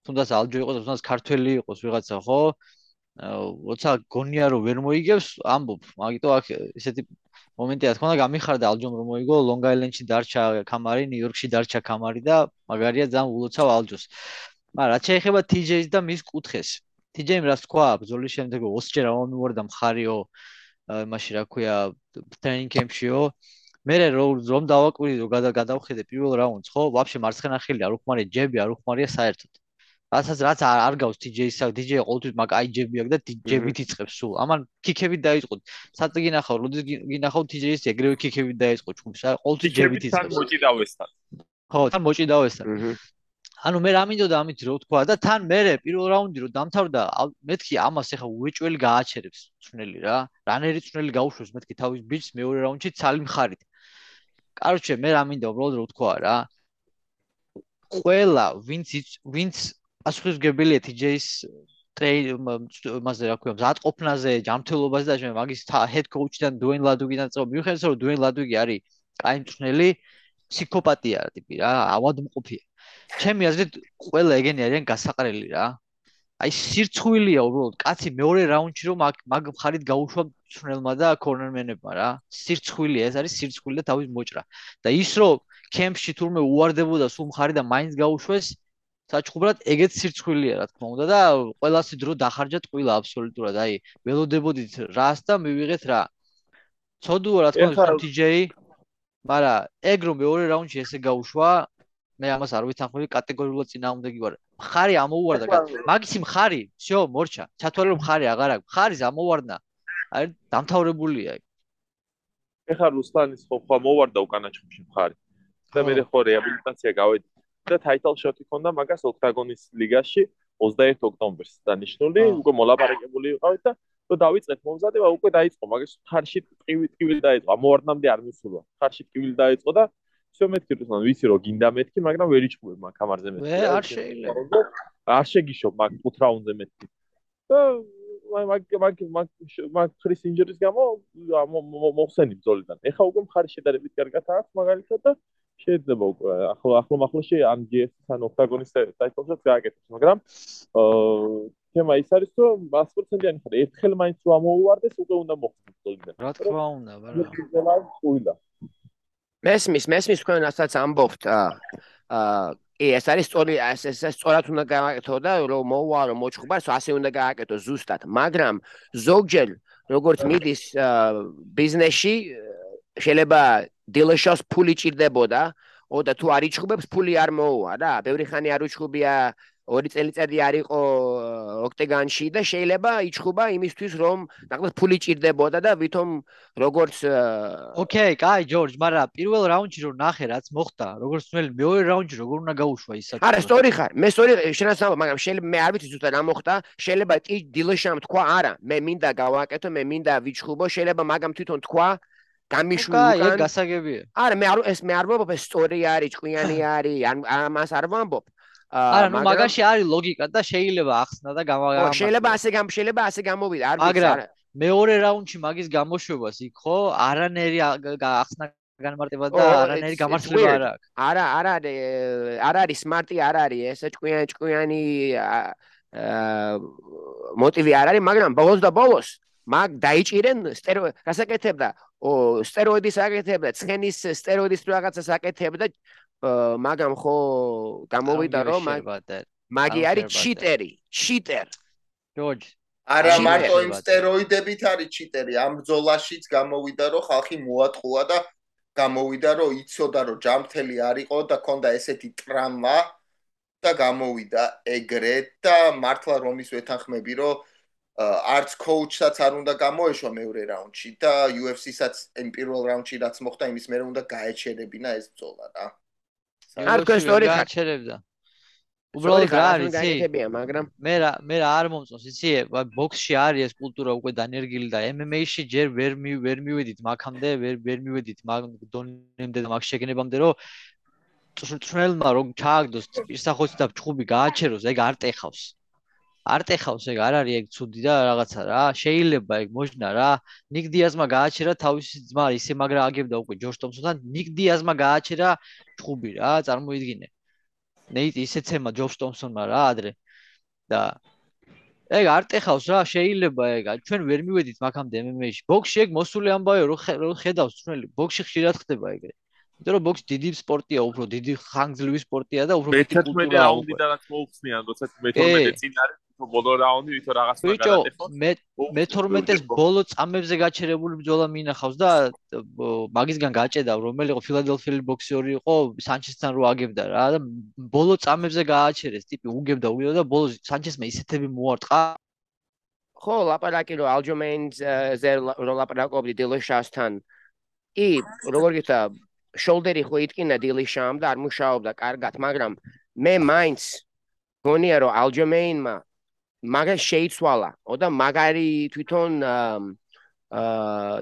თუნდაც Aljo იყოს, თუნდაც ქართველი იყოს ვიღაცა, ხო? როცა გონია რომ ვერ მოიგებს, ამბობ, მაგიტო აქ ესეთი მომენტია, თქმა უნდა, გამიხარდა ალჯომ რომ მოიგო, ლონგ აილენდში დარჩა კამარი, ნიუ-იორკში დარჩა კამარი და მაგარია ძალიან ულოცავ ალჯოს. მაგრამ რაც შეეხება TJ-ს და მის კუთხეს, TJ-მ რას თქვა, ბრძოლის შემდეგ 20-ჯერ ამომიუარდა მხარიო, იმაში რა ქვია, ტრენინგ კემპშიო. მე რომ დავაკვირდი, რომ გადავხედე პირველ რაუნდს, ხო, ვაფშე მარცხენა ხელი არ უხმარია ჯები, არ უხმარია საერთოდ. რასაც რაც არ გავს DJ-ს, DJ ყოველთვის მაგ IJB აქვს და DJ-ით იწყებს სულ. ამან ქიქებით დაიწყო. საწ გინახავ, როდის გინახავ DJ-ს ეგრევე ქიქებით დაიწყო ჩხუბს. ყოველთვის DJ-ით იწყებს. თან მოჭიდავესთან. ხო, თან მოჭიდავესთან. ანუ მე რა მინდოდა ამით რო თქვა და თან მე პირველ რაუნდი რო დამთავრდა, მეთქი ამას ეხა უეჭველი გააჩერებს წვნელი რა. რანერი წვნელი გაუშვებს მეთქი თავის ბიჭს მეორე რაუნდში ცალი მხარით. კაროჩე მე რა მინდა უბრალოდ რო თქვა რა. ყველა ვინც ვინც პასუხისგებელია TJ-ს იმაზე რა ქვია, მზადყოფნაზე, ჯანმრთელობაზე და შემდეგ მაგის head coach-დან დუენ ლადუგიდან წო მიუხედავად რომ დუენ ლადუგი არის კაი მწვნელი ფსიქოპატია ტიპი რა, ავადმყოფია. ჩემი აზრით ყველა ეგენი არიან გასაყრელი რა. აი სირცხვილია უბრალოდ კაცი მეორე რაუნდში რომ მაგ მაგ მხარით გაუშვა ჩნელმა და კორნერმენებმა რა. სირცხვილია, ეს არის სირცხვილი და თავის მოჭრა. და ის რომ კემპში თურმე უარდებოდა სულ მხარი და მაინც გაუშვეს საჩხუბრად ეგეც სირცხვილია რა თქმა უნდა და ყველასი დრო დახარჯა ტყუილა აბსოლუტურად აი ველოდებოდით რას და მივიღეთ რა. ცოდუა რა თქმა უნდა TJ მაგრამ ეგ რომ მეორე რაუნდში ესე გაუშვა მე ამას არ ვიცახმები კატეგორიულად წინააღმდეგი ვარ. მხარი ამოუვარდა. მაგისი მხარი, всё, მორჩა. ჩათვალე რომ მხარი აღარ აქვს. მხარის ამოვარდნა. აი, დამთავრებულია ეგ. ეხლა რუსლანის ხო ხო მოვარდა უკანა ჩხუბში მხარი. და მე ხო რეაბილიტაცია გავედი და title shot-ი ქონდა მაგას ოქტაგონის ლიგაში 21 ოქტომბერს დანიშნული, უკვე მოლაპარაკებული ვიყავით და რომ დავიწყეთ მომზადება, უკვე დაიწყო, მაგას ხარში ტყივი ტყივი დაიწყო. ამოვარდნამდე არ მისულა. ხარში ტყივი დაიწყო და всё მეთქი რომ ვიცი რომ გინდა მეთქი, მაგრამ ვერ იჭუბებ მაგ კამარზე მეთქი. მე არ შეიძლება. არ შეგიშობ მაგ 5 რაუნდზე მეთქი. და მაგ მაგ მაგ მაგ ხრის ინჯერის გამო მოხსენი ბრძოლიდან. ეხა უკვე მხარი შედარებით კარგად აქვს მაგალითად და შეიძლება უკვე ახლა ახლა მახლაში ან GS-ს ან Octagon-ის ტაიტლსაც გააკეთებს, მაგრამ აა თემა ის არის რომ 100%-იანი ხარ. ერთხელ მაინც რომ ამოუვარდეს უკვე უნდა მოხდეს ბრძოლიდან. რა თქმა უნდა, მაგრამ მესმის მესმის თქვენ რასაც ამბობთ აა კი ეს არის სწორი ეს ეს სწორად უნდა გააკეთო და რომ მოუარო მოჭუბარს ასე უნდა გააკეთო ზუსტად. მაგრამ ზოგჯერ როგორც მიდის ბიზნესში შეიძლება დილაშოს ფული ჭირდებოდა ოდა თუ არ იჭუბებს ფული არ მოუვა რა ბევრი ხანი არ უჭუბია ორი წელიწადი არ იყო ოქტეგანში და შეიძლება იჩხუბა იმისთვის რომ ნახოთ ფული ჭირდებოდა და ვითომ როგორც ოკეი, კაი, ჯორჯ, მაგრამ პირველ რაუნდში რომ ნახე რაც მოხდა, როგორც თველი მეორე რაუნდში როგორ უნდა გაუშვა ის საქმე. არა, სწორი ხარ. მე სწორი შენასაუბარ, მაგრამ შეიძლება მე არ ვიცი ზუსტად რა მოხდა. შეიძლება კი დილოშამ თქვა, არა, მე მინდა გავაკეთო, მე მინდა ვიჩხუბო, შეიძლება მაგამ თვითონ თქვა გამიშვი უკან. კაი, ეს გასაგებია. არა, მე არ ეს მე არ ვამბობ, ეს სწორი არის, ჭკვიანი არის, ან ამას არ ვამბობ. არა, ნუ მაგაში არის ლოგიკა და შეიძლება ახსნა და გამაგა. შეიძლება ასე გამ შეიძლება ასე გამოვიდა, არ ვიცი. მაგრამ მეორე რაუნდში მაგის გამოშვებას იქ ხო არანერი ახსნა განმარტება და არანერი გამართლება არ აქვს. არა, არა, არ არის სმარტი, არ არის ეს ჭკვიანი ჭკვიანი აა მოტივი არ არის, მაგრამ ბოლოს და ბოლოს მაგ დაიჭირენ სტერო რასაკეთებდა? ო სტეროიდის აკეთებდა, ცხენის სტეროიდის რაღაცას აკეთებდა მაგამ ხო გამოვიდა რომ მაგი არის ჩიტერი, ჩიტერ. ჯორჯ არა მარტო იმ სტეროიდებით არის ჩიტერი, ამ ბრძოლაშიც გამოვიდა რომ ხალხი მოატყუა და გამოვიდა რომ იცოდა რომ ჯამთელი არისო და ქონდა ესეთი ტრამა და გამოვიდა ეგრეთ და მართლა რომის ვეთანხმები რომ არც კოუჩსაც არ უნდა გამოეშვა მეორე რაუნდში და UFC-საც იმ პირველ რაუნდში რაც მოხდა იმის მერე უნდა გაეჩერებინა ეს ბრძოლა რა. არ თქვენ სწორი გაჩერებდა. უბრალოდ რა არის იცი? მაგრამ მე რა მე რა არ მომწონს იცი? ბოქსში არის ეს კულტურა უკვე დანერგილი და MMA-ში ჯერ ვერ ვერ მივედით მაგამდე, ვერ ვერ მივედით მაგ დონემდე და მაგ შეგნებამდე რომ წვრთნელმა რომ ჩააგდოს პირსახოცი და ჩხუბი გააჩეროს, ეგ არ ტეხავს. არ ტეხავს ეგ არ არის ეგ ცუდი და რაღაცა რა შეიძლება ეგ მოждნა რა. ნიკ დიაზმა გააჩერა თავისი ძმა ისე მაგრა აგებდა უკვე ჯორჯ ტომსონთან ნიკ დიაზმა გააჩერა ჩხუბი რა წარმოიდგინე. ნეიტ ისე ცემა ჯორჯ ტომსონმა რა ადრე. და ეგ არ ტეხავს რა შეიძლება ეგ. ჩვენ ვერ მივედით მაგამდე MMA-ში. ბოქსში ეგ მოსული ამბავია რომ ხედავს ჩვენი. ბოქსში ხშირად ხდება ეგრე. იმიტომ რომ ბოქსი დიდი სპორტია, უფრო დიდი ხანგრძლივი სპორტია და უფრო მეტი კულტურაა. მე-11 რაუნდიდანაც მოუხსნიან, როდესაც მე-12 წინ არის ბოლო რაუნდი ვითო რაღაც მაგალითად მე მე-12-ეს ბოლო წამებზე გაჩერებული ბრძოლა მინახავს და მაგისგან გაჭედა რომელი იყო ფილადელფიელი ბოქსერი იყო სანჩესთან რო აგებდა რა და ბოლო წამებზე გააჩერეს ტიპი უგებდა უგებდა და ბოლო სანჩესმა ისეთები მოარტყა. ხო ლაპარაკი რო ალჯომენზე რო ლაპარაკობდი დილოშასთან კი როგორ გითა შოლდერი ხო იტკინა დილიშამ და არ მუშაობდა კარგად მაგრამ მე მაინც გონია რომ ალჯომეინმა მაგას შეიცვალა. და მაგარი თვითონ აა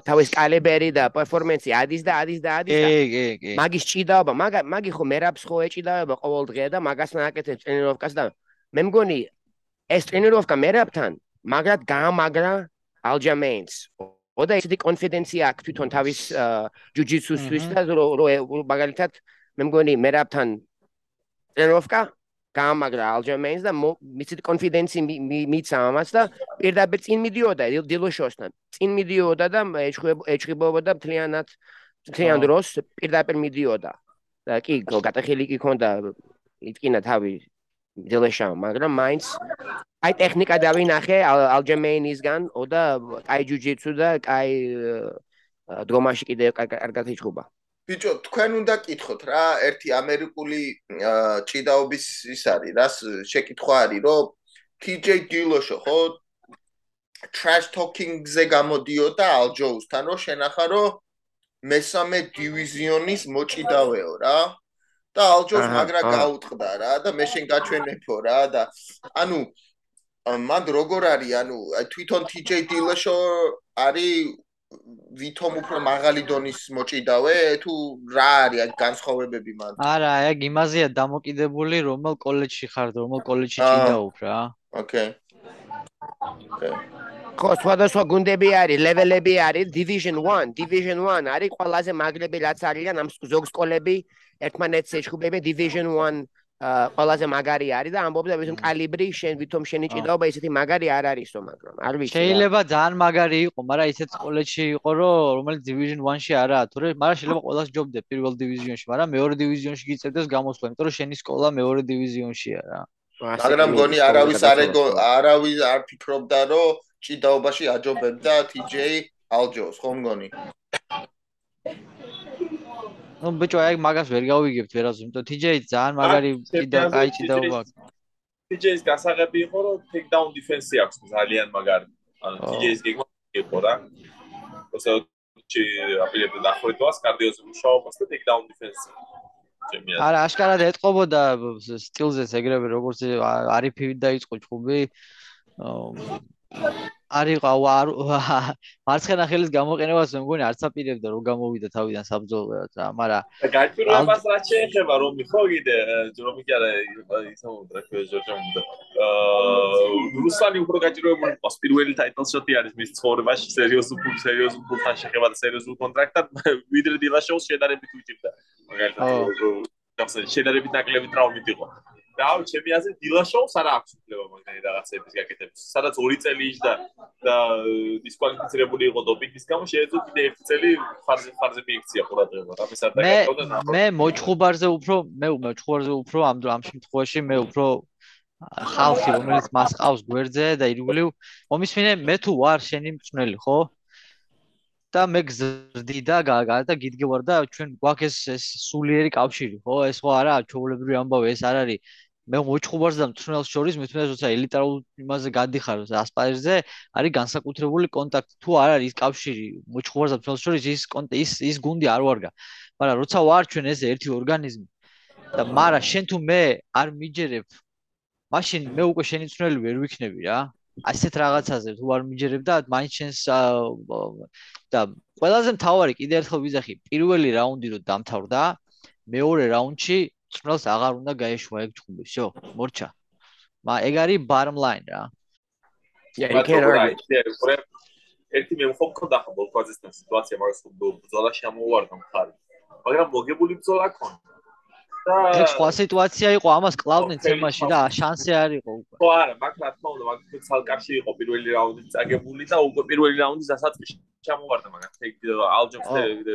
თავის კალებერი და პერფორმანსი ადის და ადის და ადის და მაგის ჭიდაობა მაგ მაგი ხო მერაბს ხო ეჭიდაობა ყოველ დღე და მაგას ნაკეთებს ტრენიროვკას და მე მგონი ეს ტრენიროვკა მერაბთან მაგრად გაამაგრა ალჯამეინს. ოდა ისეთი კონფიდენცია აქვს თვითონ თავის ჯუჯიცუსთვის და რო მაგალითად მე მგონი მერაბთან ტრენიროვკა გამაგრა ალჯამეინს და მიცით კონფიდენცი მიცა ამას და პირდაპირ წინ მიდიოდა დილოშოსთან. წინ მიდიოდა და ეჭხიბობდა მთლიანად მთლიან დროს პირდაპირ მიდიოდა. და კი გატეხილი კი ქონდა იტკინა თავი დილოშამ, მაგრამ მაინც აი ტექნიკა დავინახე ალჯამეინისგან, ოდა კაი ჯუჯიცუ და კაი დრომაში კიდე კარგად იჭხობა. ბიჭო, თქვენ უნდა კითხოთ რა, ერთი ამერიკული ჭიდაობის ის არის, რას შეკითხვა არის, რომ TJ Dillashaw ხო trash talking-ზე გამოდიოდა Al Jones-თან, რომ შენახა, რომ მესამე დივიზიონის მოჭიდავეო რა. და Al Jones მაგრა გაუტყდა რა და მე შენ გაჩვენებო რა და ანუ მანდ როგორ არის, ანუ თვითონ TJ Dillashaw არის ვითომ უფრო მაღალი დონის მოჭიდავე თუ რა არის აქ განსხვავებები მან? არა, ეგ იმაზეა დამოკიდებული რომელ კოლეჯში ხარ, რომელ კოლეჯში ჭიდაობ რა. ოკეი. ოკეი. ხო, სხვადასხვა გუნდები არის, ლეველები არის, Division 1, Division 1 არის ყველაზე მაგრები რაც არიან ამ ზოგ სკოლები ერთმანეთს ეშხუბებიან Division 1 ყველაზე მაგარი არის და ამბობდა რომ კალიბრი შენ ვითომ შენი ჭიდაობა ისეთი მაგარი არ არისო მაგრამ არ ვიცი შეიძლება ძალიან მაგარი იყო მაგრამ ისეთ კოლეჯში იყო რომ რომელიც division 1-ში არაა თორე მაგრამ შეიძლება ყოველას ჯობდე პირველ დივიზიონში მაგრამ მეორე დივიზიონში გიწევდეს გამოსვლა იმიტომ რომ შენი სკოლა მეორე დივიზიონშია რა. მაგრამ გონი არავის არ არავის არ ფიქრობდა რომ ჭიდაობაში აჯობებდა TJ ალჯოს ხომ გონი ну ბიჭო აი მაგას ვერ გავიგებთ ვერას იმიტომ TJ ძალიან მაგარი კიდე აი ჭიდაობა TJ-ის გასაღები იყო რომ take down defense-ი აქვს ძალიან მაგარი. ანუ TJ-ის გეგმა იყო რა. ოსე ჩი აპილები დახრიტვას კარდიოზე მუშაობას და take down defense-ი არა აშკარად ეთყობოდა სტილზეც ეგრევე როგორც არიფი დაიწყო ჭუბი არიყო მარცხენა ხელის გამოყენებას მე მგონი არც აპირებდა რომ გამოვიდა თავიდან საბძოლველად რა მაგრამ გაჭირვებას რა შეიძლება რომ მიხო კიდე რომ კი არა ტრაქიო ჯორჯონდა აა რუსანი უფრო გაჭირვებული ყავს პირველი ტაიტლ შოტი არის მის ცხოვრებაში სერიოზულ სერიოზულ ფულთან შეხება და სერიოზულ კონტრაქტად ვიდრე დილაშოუს შედარებით უჭირდა. მაგალითად შედარებით ნაკლები ტრაუმით იყო დაუ ჩემი აზრით დილაშოუს არა აქვს უფლება მაგარი რაღაცების გაკეთების. სადაც 2 წელი იჯდა და დისკვალიფიცირებული იყო დოპინგის გამო, შეიძლება კიდე 1 წელი ფარზე ფარზე მიიქცია ყურადღება. რამეს არ დაგაკეთდა და მე მოჩხუბარზე უფრო მე მოჩხუბარზე უფრო ამ ამ შემთხვევაში მე უფრო ხალხი რომელიც მას ყავს გვერდზე და ირგვლივ მომისმინე მე თუ ვარ შენი მწვნელი ხო? და მე გზრდი და და გიდგევარ და ჩვენ გვაქვს ეს სულიერი კავშირი ხო? ეს ხო არა ჩაოლებრივი ამბავი ეს არ არის. მე მოჩხუბარს და მწვრთნელს შორის მithmenes როცა ელიტარულ იმაზე გადიხარ ასპარეზზე არის განსაკუთრებული კონტაქტი. თუ არ არის ის კავშირი მოჩხუბარს და მწვრთნელს შორის ის ის ის გუნდი არ ვარგა. მაგრამ როცა ვარ ჩვენ ეს ერთი ორგანიზმი. და მარა შენ თუ მე არ მიჯერებ მაშინ მე უკვე შენი მწვრთნელი ვერ ვიქნები რა ასეთ რაღაცაზე თუ არ მიჯერებ და მაინც შენს და ყველაზე მთავარი კიდე ერთხელ ვიზახი პირველი რაუნდი რო დამთავრდა მეორე რაუნდში წვრილს აღარ უნდა გაეშვა ეგ ჯგუფი, всё, მორჩა. მა ეგ არის bottom line რა. Yeah, you can't argue. ერთი მე მხოლოდ ხონდა ხო ბოლქვაძესთან სიტუაცია, მაგას ხო ბძოლაში ამოვარდა მხარი. მაგრამ მოგებული ბძოლა ქონდა. ეს სხვა სიტუაცია იყო, ამას კლავდნენ თემაში და შანსი არ იყო უკვე. ხო არა, მაგ რა თქმა უნდა, მაგ ცალკარში იყო პირველი რაუნდი წაგებული და უკვე პირველი რაუნდი დასაწყისში ჩამოვარდა მაგას. ეგ ალჯობს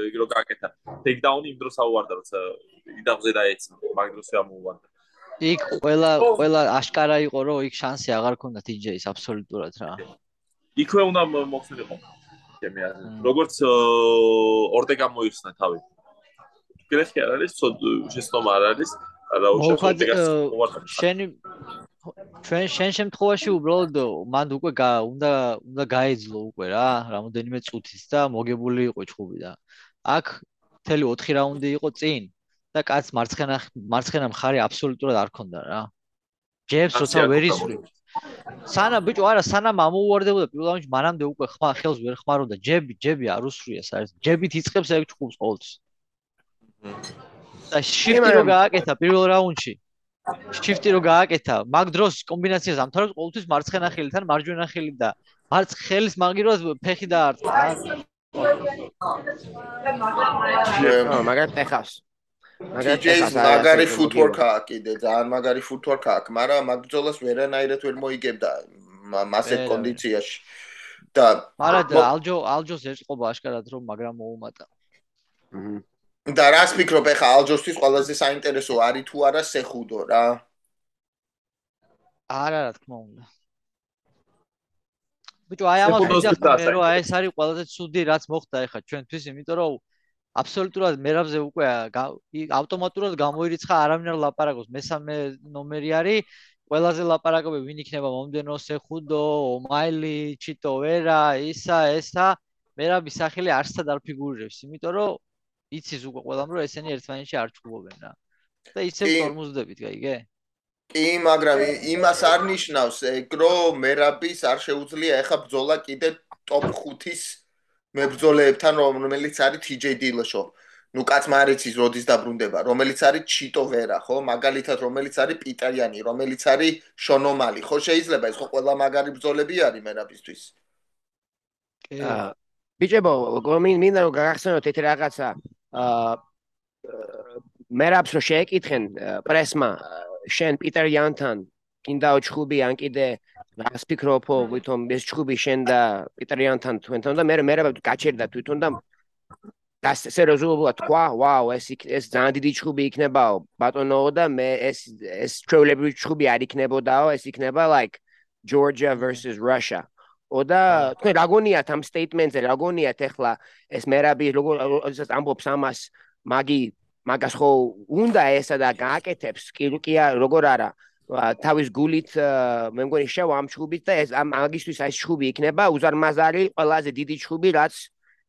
ეგ რო გააკეთა. ტეიქდაუნი იმ დროს აუვარდა, როცა იდაღზე დაეცა, მაგ დროს ამოვარდა. იქ ყველა ყველა აშკარა იყო, რომ იქ შანსი აღარ ქონდა TJ-ს აბსოლუტურად რა. იქვე უნდა მოხსნილიყო. ჩემი აზრით. როგორც ორტეგა მოიხსნა თავი. გრეხი არ არის, შეცდომა არ არის, არა უშეშო შენი ჩვენ შენ შემთხვევაში უბრალოდ მანდ უკვე უნდა უნდა გაეძლო უკვე რა, რამოდენიმე წუთის და მოგებული იყო ჩხუბი და აქ მთელი 4 რაუნდი იყო წინ და კაც მარცხენა მარცხენა მხარე აბსოლუტურად არ ქონდა რა. ჯებს როცა ვერ ისვრი. სანა ბიჭო არა სანამ ამოუვარდებოდა პირველ რაუნდში მანამდე უკვე ხმა ხელს ვერ ხმარობდა ჯები ჯები არ უსვრია საერთოდ ჯებით იწખებს ეგ ჩხუბს ყოველთვის. და შიფტი რო გააკეთა პირველ რაუნდში შიფტი რო გააკეთა, მაგ დროს კომბინაციას ამთავრებს ყოველთვის მარცხენა ხელთან მარჯვენა ხელი და მარცხ ხელის მაგიროს ფეხი დაარტყა. აა მაგათ ეხავს. მაგათ ეხავს. მაგარი ფუტვორკა კიდე, ძალიან მაგარი ფუტვორკა აქვს, მაგრამ მაგ ბრძოლას ვერანაირად ვერ მოიგებდა მასეთ კონდიციაში. და მაგრამ ალჯო ალჯოს ეწყობა აშკარად რომ მაგრამ მოუმატა. აჰა. და რას ფიქრობ ეხა ალჯოსთვის ყველაზე საინტერესო არის თუ არა სეხუდო რა? არა რა თქმა უნდა. ბიჭო აი ამას ვიძახი მე რომ აი ეს არის ყველაზე ცუდი რაც მოხდა ეხა ჩვენთვის იმიტომ რომ აბსოლუტურად მერაბზე უკვე ავტომატურად გამოირიცხა არავინ არ ლაპარაკობს მესამე ნომერი არის ყველაზე ლაპარაკობები ვინ იქნება მომდენო სეხუდო ომაილი ჩიტო ვერა ისა ესა მერაბის სახელი არსად არ ფიგურირებს იმიტომ რომ იცის უკვე ყველამ რომ ესენი ერთმანეთში არ ჩხუბობენ რა. და ისე ფორმუზდებით, გაიგე? კი, მაგრამ იმას არ ნიშნავს ეგ რომ მერაბის არ შეუძლია ეხა ბძოლა კიდე ტოპ 5-ის მებძოლეებთან რომელიც არის TJ Dillashaw. ну კაც მარიცის როდის დაბრუნდება? რომელიც არის ჩიტო ვერა ხო? მაგალითად რომელიც არის პიტარიანი რომელიც არის შონომალი ხო შეიძლება ეს ხო ყველა მაგარი ბძოლები არის მერაბისთვის? კი. ბიჭებო მინდა რომ გაგახსენოთ ეს რაღაცა მე რაფს რო შეეკითხენ პრესმა შენ პიტერ იანთან კიდე ჩხუბი ან კიდე რას ფიქრობო ვითომ ეს ჩხუბი შენ და პიტერ იანთან თქვენთან და მე მე რა გაჩერდა თვითონ და და სერიოზულად თქვა ვაუ ეს ეს ძალიან დიდი ჩხუბი იქნებაო ბატონო და მე ეს ეს ჩვეულებრივი ჩხუბი არ იქნებოდაო ეს იქნება like Georgia versus Russia ოდა თქვენ რაგონიათ ამ სტეიტმენტზე რაგონიათ ახლა ეს მერაბი როგორ ისე ამბობს ამას მაგი მაგას ხო უნდა ესა და გააკეთებს? კი კია როგორ არა? თავის გულით მე მგონი შევა ამ ჩხუბით და ეს ამ მაგისტვის ეს ჩხუბი იქნება უზარმაზარი ყველაზე დიდი ჩხუბი რაც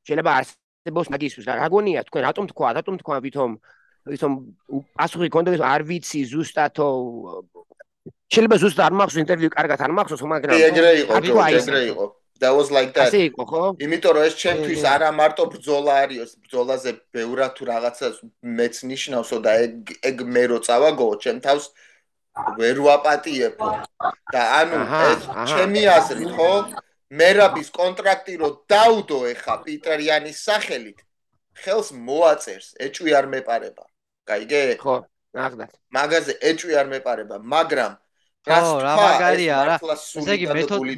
შეიძლება არსებობს მაგისტვის რაგონია თქვენ რატომ თქვა? რატომ თქვა ვითომ ვითომ პასუხი კონდექს არ ვიცი ზუსტათო შეიძლება ზუსტად არ მახსოვს ინტერვიუ კარგად არ მახსოვს მაგრამ ეგრე იყო ეგრე იყო. That was like that. ასე იყო ხო? იმიტომ რომ ეს ჩემთვის არა მარტო ბძოლა არის ბძოლაზე ბევრად თუ რაღაცას მეც ნიშნავსო და ეგ ეგ მე რო წავაგო ჩემ თავს ვერ ვაპატიებო. და ანუ ეს ჩემი აზრით ხო? მერაბის კონტრაქტი რო დაუდო ეხა პიტერიანის სახელით ხელს მოაწერს ეჭვი არ მეპარება. გაიგე? ხო ნახდათ. მაგაზე ეჭვი არ მეპარება მაგრამ რას რა მაგარია რა. ესე იგი მეთოდი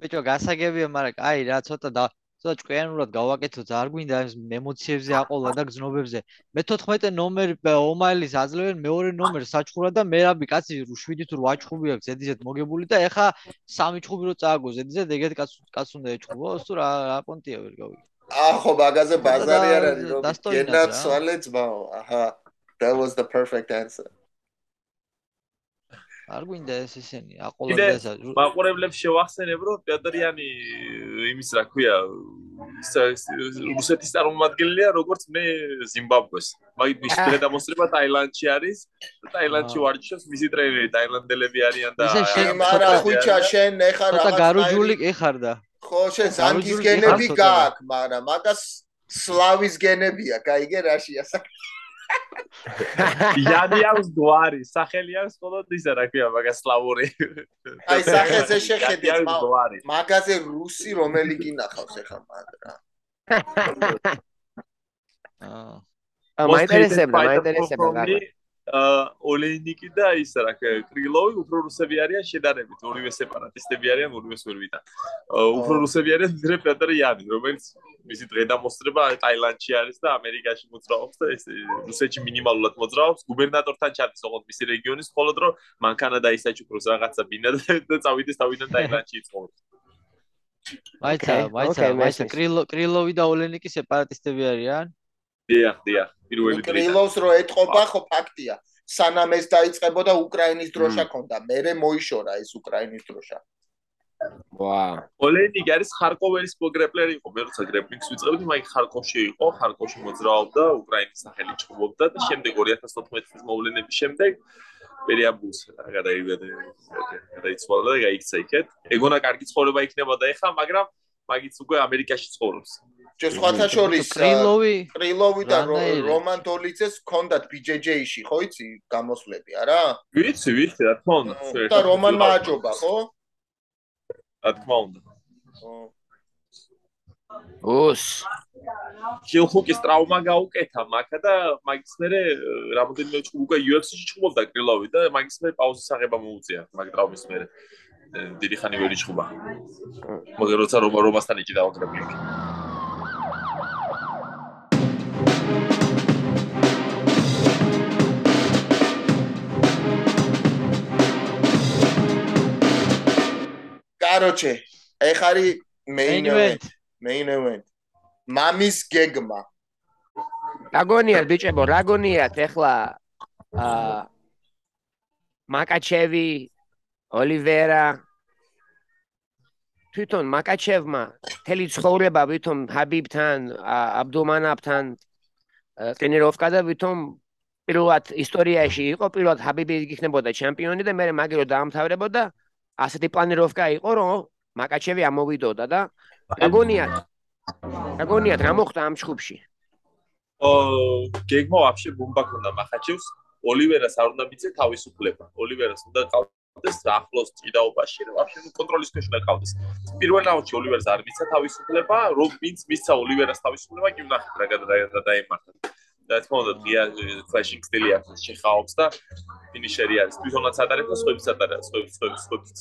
ბიჭო გასაგებია მაგრამ აი რა ცოტა და ცოტა ჭკვიანურად გავაკეთოთ არ გვინდა ეს ემოციებზე აყოლა და გზნობებზე. მე 14 ნომერი ომაილის აძლევენ მეორე ნომერს საჩხურა და მერაბი კაცი 7 თუ 8 ჩხუბი აქვს ზედიზედ მოგებული და ეხა სამი ჩხუბი რო წააგო ზედიზედ ეგეთ კაც კაც უნდა ეჩხუბოს თუ რა რა პონტია ვერ გავიგე. ახო ბაგაზე ბაზარი არ არის რომ გენაც სვალე ძმაო. აჰა. That was the perfect answer არ გვინდა ეს ისინი აყოლებს მაყურებლებს შევახსენებ რომ პეტრიანი э, იმის რა ქვია რუსეთის წარმომადგენელია როგორც მე ზიმბაბვეს. მაგით მის გადამოსწრება ტაილანდში არის. ტაილანდში ვარჯიშობს მისი ტრენერი ტაილანდელები არიან და მარა ხუჩა შენ ეხა რა გარუჯული ეხარ და ხო შენ ზანგის გენები გააქვს მაგრამ მაგას სლავის გენებია გაიგე რაშია საქმე იანი აქვს გვარი, სახელი აქვს მხოლოდ ისა, რა ქვია, მაგას სლავური. აი, სახელზე შეხედე, მაგაზე რუსი რომელი გინახავს ახლა მაგრა. აა მაინტერესებდა, მაინტერესებდა. ოლეინიკი და ის რა კრილოვი უფრო რუსები არიან შედარებით. ორივე სეპარატისტები არიან ორივე სვერვიდან უფრო რუსები არიან ვიდრე პეტრიანი რომელიც მისი დღე დამოსტრება ტაილანდში არის და ამერიკაში მოძრაობს და ეს რუსეთში მინიმალურად მოძრაობს. გუბერნატორთან ჩადის ოღონდ მისი რეგიონის მხოლოდ რომ მანქანა და ისაჩუქროს რაღაცა ბინა და წავიდეს თავიდან ტაილანდში იწოვოს მაიცა მაიცა მაიცა კრილო კრილოვი და ოლენიკი სეპარატისტები არიან დიახ, დიახ. პირველი დღე. კრილოვს რო ეთყობა, ხო ფაქტია. სანამ ეს დაიწყებოდა უკრაინის დროშა ქონდა, მერე მოიშორა ეს უკრაინის დროშა. ვა. ოლენი გარის ხარკოვერის პროგრეპლერი იყო, მე როცა გრეპლინგს ვიწყებდი, მაიქ ხარკოვში იყო, ხარკოვში მოძრაობდა, უკრაინის სახელი ჭუბობდა და შემდეგ 2014 წლის მოვლენების შემდეგ პერიაბუს გადაივედა გადაიცვალა და გაიქცა იქეთ. ეგონა კარგი ცხოვრება იქნებოდა ეხლა, მაგრამ მაგიც უკვე ამერიკაში ცხოვრობს. ჯერ სხვათა შორის კრილოვი კრილოვი და რომან დოლიძეს ჰქონდათ BJJ-ში, ხო იცი, გამოსვლები, არა? ვიცი, ვიცი, რა თქმა უნდა. და რომანმა აჯობა, ხო? რა თქმა უნდა. ოს ჯილხუკის ტრავმა გაუკეთა მაგა და მაგის მერე რამოდენიმე ჩუ უკვე UFC-ში ჩხუბობდა კრილოვი და მაგის მერე პაუზის აღება მოუწია მაგ ტრავმის მერე. დიდი ხანი ვერ იჩხუბა. მაგრამ როცა რომ რომასთან იჭიდა აკრები. კაროჩე, ეხ არის main event, main event. მამის გეგმა. რაგონიათ ბიჭებო, რაგონიათ ეხლა აა მაკაჩევი, ოლივერა. თვითონ მაკაჩევმა თელი ცხოვრება ვითომ ჰაბიბთან, აბდუმანაბთან ტრენიროვკა და ვითომ პირველად ისტორიაში იყო პირველად ჰაბიბი იქნებოდა ჩემპიონი და მე მაგერო დაამთავრებოდა ასეთი პლანიროვკა იყო რომ მაკაჩევი ამოვიდოდა და რაგონიათ რაგონიათ რა მოხდა ამ ჩხუბში ო გეგმა ვაფშე ბომბა ქონდა მახაჩევს. ოლივერას არ უნდა მიწე თავისუფლება. ოლივერას უნდა ყავდეს ახლოს ჭიდაობაში რომ ვაფშე კონტროლის ქვეშ უნდა ყავდეს პირველ რაუნდში ოლივერს არ მიწა თავისუფლება რომ ვინც მისცა ოლივერას თავისუფლება კი ვნახეთ რა გადა და თქმა უნდა ღია ფლეშინგ სტილი აქვს შეხაობს და ფინიშერი არის. თვითონაც ატარებს და სხვებიც ატარებს სხვებიც სხვებიც სხვებიც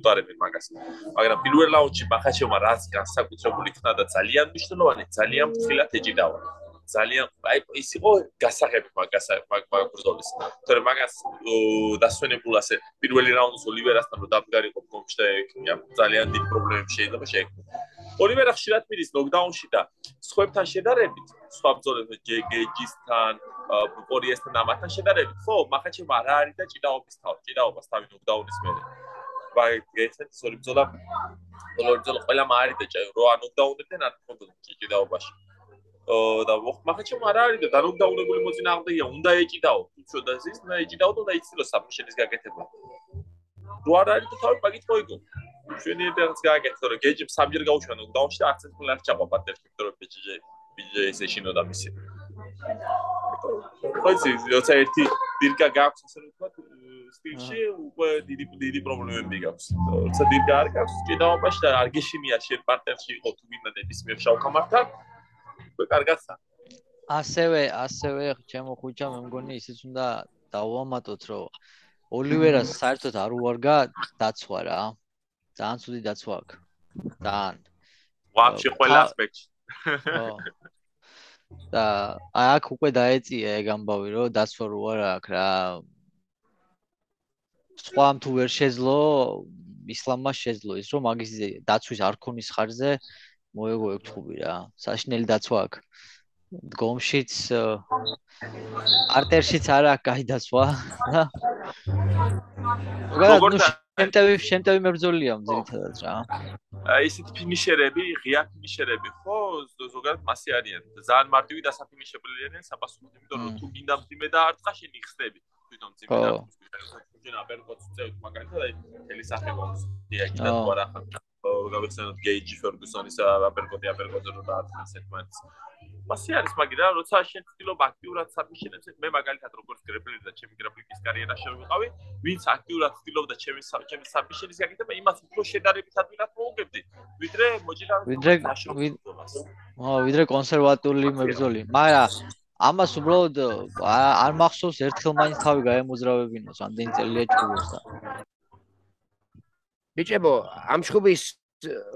უტარებენ მაგას. მაგრამ პირველ რაუნდში მახაჩევმა რაც განსაკუთრებული ხდა და ძალიან მნიშვნელოვანი ძალიან ფრთხილად ეჭიდავა ძალიან აი ის იყო გასაღები მაგას მაგ ბრძოლის. თორე მაგას დასვენებულ ასე პირველი რაუნდის ოლივერასთან რომ დამდგარიყო კომშტე ძალიან დიდ პრობლემები შეიძლება შეექმნა ოლივერა ხშირად მიდის ნოკდაუნში და სხვებთან შედარებით სხვა ბრძოლებთან ჯეგეჯისთან პორიესთან ამათან შედარებით. ხო მახაჩევა არ არის და ჭიდაობის თავ ჭიდაობას თავი ნოკდაუნის მერე. ვაი გეცეთ სორი ბრძოლა ბოლო ბრძოლა ყველა მაარი და ჭაი. რო ან ნოკდაუნებდნენ არ ხონდა ჭიდაობაში. და მახაჩევა არ არის და დანოკდაუნებული მოწინააღმდეგეა უნდა ეჭიდაო. უცოდა ზის და ეჭიდაო და იცილო საბშენის გაკეთება. რო არ არის და თავი პაკით მოიგო ჩვენი ერთადაც გააკეთე რომ გეჯი სამჯერ გაუშვა ნოკდაუნში და ერთ ფული არ ჩაყვა პატერსკი რომ ბიჯე ბიჯე ესე შინოდა მისი. ხოიცი როცა ერთი დირკა გაქვს ასე ვთქვათ სტილში უკვე დიდი დიდი პრობლემები გაქვს. როცა დირკა არ გაქვს ჭიდაობაში და არ გეშინია შენ პარტნერში იყო თუ გინდა ნებისმიერ შავკამართან უკვე კარგაცა ასევე ასევე ჩემო ხუჭა მე მგონი ისიც უნდა დავამატოთ რომ ოლივერას საერთოდ არ უარგა დაცვა რა ძალიან ცუდი დაცვა აქვს ძალიან ვაფშე ყველა ასპექტში და აი აქ უკვე დაეწია ეგ ამბავი რომ დაცვა რო არ აქვს რა. სხვა თუ ვერ შეძლო ისლამმა შეძლო ის რომ მაგის დაცვის არ ქონის ხარზე მოეგო ეგ თუბი რა. საშნელი დაცვა აქვს დგომშიც არტერშიც არა კაი დაცვა როგორ შემტევი შემტევი მებრძოლია ძირითადად რა აი ისეთ ფინიშერები, ღია ფინიშერები ხო, ზოგადად მასე არიან. ძალიან მარტივი დასაფინიშებელი არიან საპასუხოდ, იმიტომ რომ თუ გინდა მძიმე და არტყა შენი ხსნები. თვითონ მძიმე და ჩვენ აბერკოც წევთ მაგალითად აი თელი სახე გვაქვს. დიაგი და თუ არა ხარ. გავიხსენოთ გეიჯი ფერგუსონის რო დაარტყეს ერთმანეთს. მასე არის მაგიდა, როცა შენ ცდილობ აქტიურად საბიშენებს, მე მაგალითად როგორც გრეპლერი და ჩემი გრეპლიკის კარიერა შევიყავი, ვინც აქტიურად ცდილობდა ჩემი ჩემი საბიშენის გაკეთება, იმას უფრო შედარებით ადვილად მოუგებდი, ვიდრე მოჭიდავ ვიდრე ო ვიდრე კონსერვატული მებრძოლი, მაგრამ ამას უბრალოდ არ მახსოვს ერთხელ მაინც თავი გაემოძრავებინოს, ამდენი წელია ჩუბოს და ბიჭებო, ამ ჩუბის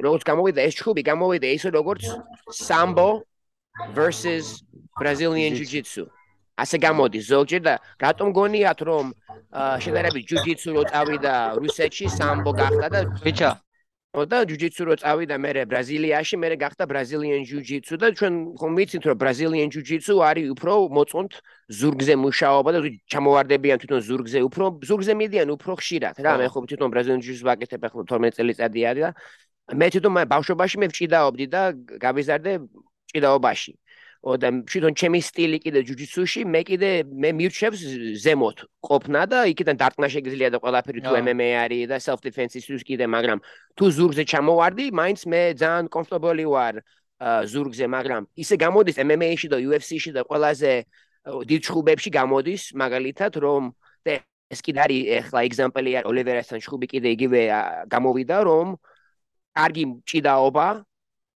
როგორც გამოვიდა ეს ჩუბი, გამოვიდა ისე როგორც სამბო versus Brazilian Jiu-Jitsu. ასე გამოდის ზოგჯერ და რატომ გონიათ რომ შედარებით Jiu-Jitsu რო წავიდა რუსეთში სამბო გახდა და ბიჭა და Jiu-Jitsu რო წავიდა მე ბრაზილიაში მე გახდა Brazilian Jiu-Jitsu და ჩვენ ხომ ვიცით რომ Brazilian Jiu-Jitsu არის უფრო მოწონთ ზურგზე მუშაობა და ჩამოვარდებიან თვითონ ზურგზე უფრო ზურგზე მიდიან უფრო ხშირად რა მე ხო თვითონ Brazilian Jiu-Jitsu ვაკეთებ ახლა 12 წელიწადი არის და მე თვითონ ბავშვობაში მე ვჭიდაობდი და გავიზარდე ჭიდაობაში. და თვითონ ჩემი სტილი კიდე ჯუჯიცუში მე კიდე მე მირჩევს ზემოთ ყოფნა და იქიდან დარტყნა შეგიძლია და ყველაფერი თუ MMA არის და self defense-ის ის კიდე მაგრამ თუ ზურგზე ჩამოვარდი მაინც მე ძალიან კომფორტაბელი ვარ ზურგზე, მაგრამ ისე გამოდის MMA-ში და UFC-ში და ყველაზე დიდ ჩხუბებში გამოდის, მაგალითად, რომ ეს კიდე არის ახლა ეგზამპლი არის ოლივერასთან ჩხუბი კიდე იგივე გამოვიდა, რომ კარგი ჭიდაობა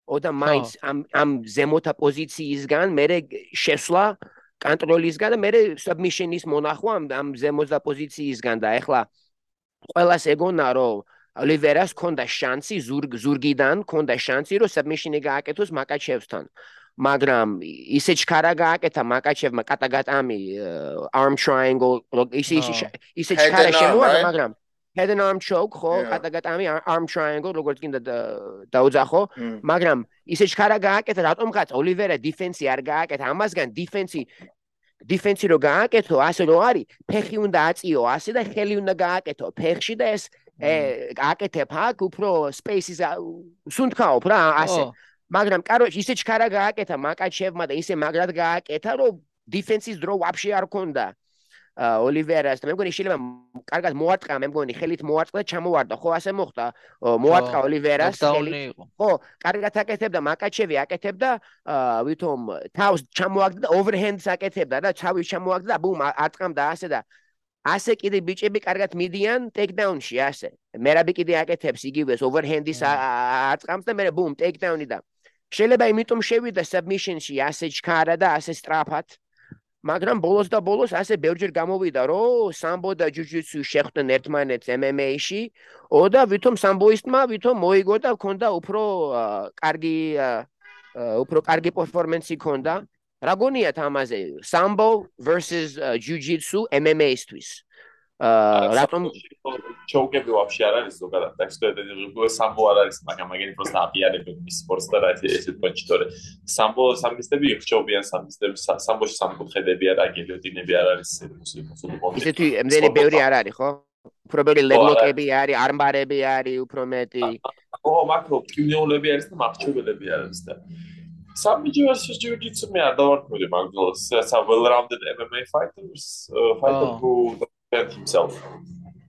ოდა მაინც ამ ამ ზემოთა პოზიციისგან მე შესვლა კონტროლისგან და მე submission-ის მონახვა ამ ამ ზემოთა პოზიციისგან და ახლა ყველას ეგონა რომ ოლივერას ქონდა შანსი ზურგ ზურგიდან ქონდა შანსი რომ submission-ი გააკეთოს მაკაჩევსთან. მაგრამ ისე ჩქარა გააკეთა მაკაჩევმა კატაგატამი arm triangle ისე ისე ჩქარა შემოვა მაგრამ head and arm choke ხო? კატაგატამი arm triangle როგორც კიდე დაუძახო მაგრამ ისე ჩქარა გააკეთა რატომღაც ოლივერა დიფენსი არ გააკეთა ამასგან დიფენსი დიფენსი რო გააკეთო ასე რო არის ფეხი უნდა აწიო ასე და ხელი უნდა გააკეთო ფეხში და ეს აკეთებ აქ უფრო space-ის სუნთქაობ რა ასე. მაგრამ კაროჩ ისე ჩქარა გააკეთა მაკაჩევმა და ისე მაგრად გააკეთა რომ დიფენსის დრო ვაფშე არ ქონდა ოლივერას და მე მგონი შეიძლება კარგად მოარტყა მე მგონი ხელით მოარტყა და ჩამოვარდა. ხო ასე მოხდა. მოარტყა ოლივერას ხელით. ხო კარგად აკეთებდა მაკაჩევი აკეთებდა ვითომ თავს ჩამოაგდა და ოვერჰენდს აკეთებდა და ჩავი ჩამოაგდა და ბუმ არტყამდა ასე და ასე კიდე ბიჭები კარგად მიდიან ტეიქდაუნში ასე. მერაბი კიდე აკეთებს იგივეს ოვერჰენდის არტყამს და მე ბუმ ტეიქდაუნი და. შეიძლება იმიტომ შევიდა submission-ში ასე ჩქარა და ასე სტრაფად მაგრამ ბოლოს და ბოლოს ასე ბევრჯერ გამოვიდა რომ სამბო და ჯუჯიცუ შეხვდნენ ერთმანეთს MMA-ში. ოდა ვითომ სამბოისტმა ვითომ მოიგო და ქონდა უფრო კარგი უფრო კარგი პერფორმანსი ქონდა რა გონიათ ამაზე სამბო versus ჯუჯიცუ MMA-ისთვის რატომ ჩოუკები ვაფშე არ არის ზოგადად. და ეს სამბო არ არის მაგრამ მაგენი პროსტა აპიარებენ მის სპორტს და რა ესე პონჩი თორე. სამბო სამისტები იხჩობიან სამისტები სამბოში სამკუთხედები არ აგილიოტინები არ არის ისეთი ემდენი ბევრი არ არის ხო? უფრო ბევრი ლეგლოკები არის არმბარები არის უფრო მეტი ო მაკრო კინეოლები არის და მარჩებელები არის და სამიჯი versus jiu-jitsu მე არ დავარქმევი მაგდროს სა well rounded MMA fighters fighter who defend himself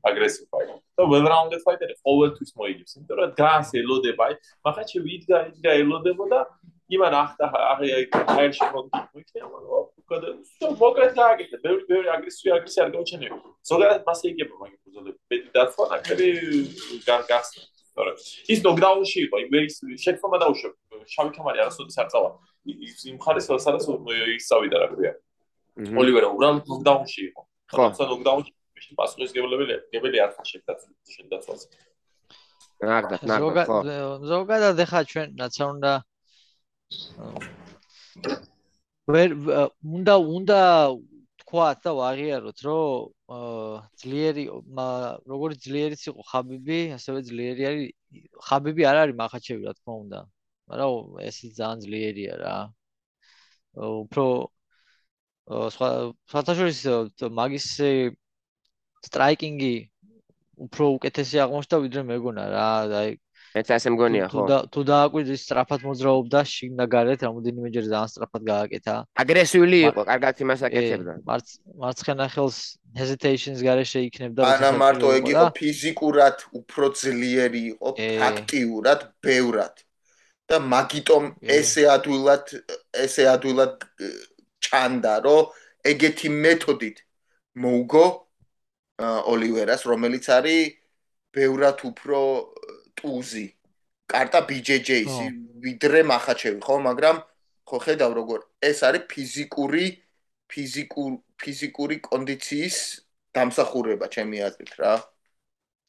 aggressive fighter. So well rounded fighter ყოველთვის მოიგებს. იმიტომ რომ დგას ელოდება, მაგაჩი ვიდგა იდგა ელოდებოდა იმან ახტა აირში მოიქნება, მაგრამ მოკრეთ გააკეთა, ბევრი ბევრი აგრესიული აგრესია არ გაუჩენია. ზოგადად მასე იგება მაგ ბუზოლები. მეტი დაცვა ნაკრები გახსნა. თორე ის ნოკდაუნში იყო, იმერის შექმნა დაუშვა. შავი კამარი არასოდეს არ წავა. იმ ხარეს სადაც ის წავიდა რა ქვია. ოლივერა უბრალოდ ნოკდაუნში იყო. ხო, სა ნოკდაუნში პასუხისგებლები გებელი არ ხარ შეგდაცული შეგდაცვალს. ნაგდა, ნაგდა, ხო. ზოგადად ახლა ჩვენ რაც უნდა ვერ უნდა უნდა თქვათ და ვაღიაროთ, რომ ძლიერი როგორც ძლიერიც იყო ხაბიბი, ასევე ძლიერი არის ხაბიბი არ არის მახაჩევი, რა თქმა უნდა. მაგრამ ესეც ძალიან ძლიერია რა. უფრო სხვა ფათაშორის მაგის სტრაიკინგი უფრო უკეთესი აღმოჩნდა ვიდრე მეგონა რა აი ეს ასე მგონია ხო? თუ თუ დააკვირდი სტრაფად მოძრაობდა შიგნა გარეთ რამოდენიმეჯერ ძალიან სტრაფად გააკეთა. აგრესიული იყო კარგად იმას აკეთებდა. მარცხენა ხელს hesitations გარეშე იქნებდა ანა მარტო ეგ იყო ფიზიკურად უფრო ძლიერი იყო აქტიურად ბევრად. და მაგიტომ ესე ადვილად ესე ადვილად ჩანდა რომ ეგეთი მეთოდით მოუგო ოლივერას, რომელიც არის ბევრად უფრო ტუზი. კარტა BJJ-ის ვიდრე מחაჩევი, ხო, მაგრამ ხო ხედავ როგორ ეს არის ფიზიკური ფიზიკურ ფიზიკური კონდიციის დამსახურება, ჩემი აზრით რა.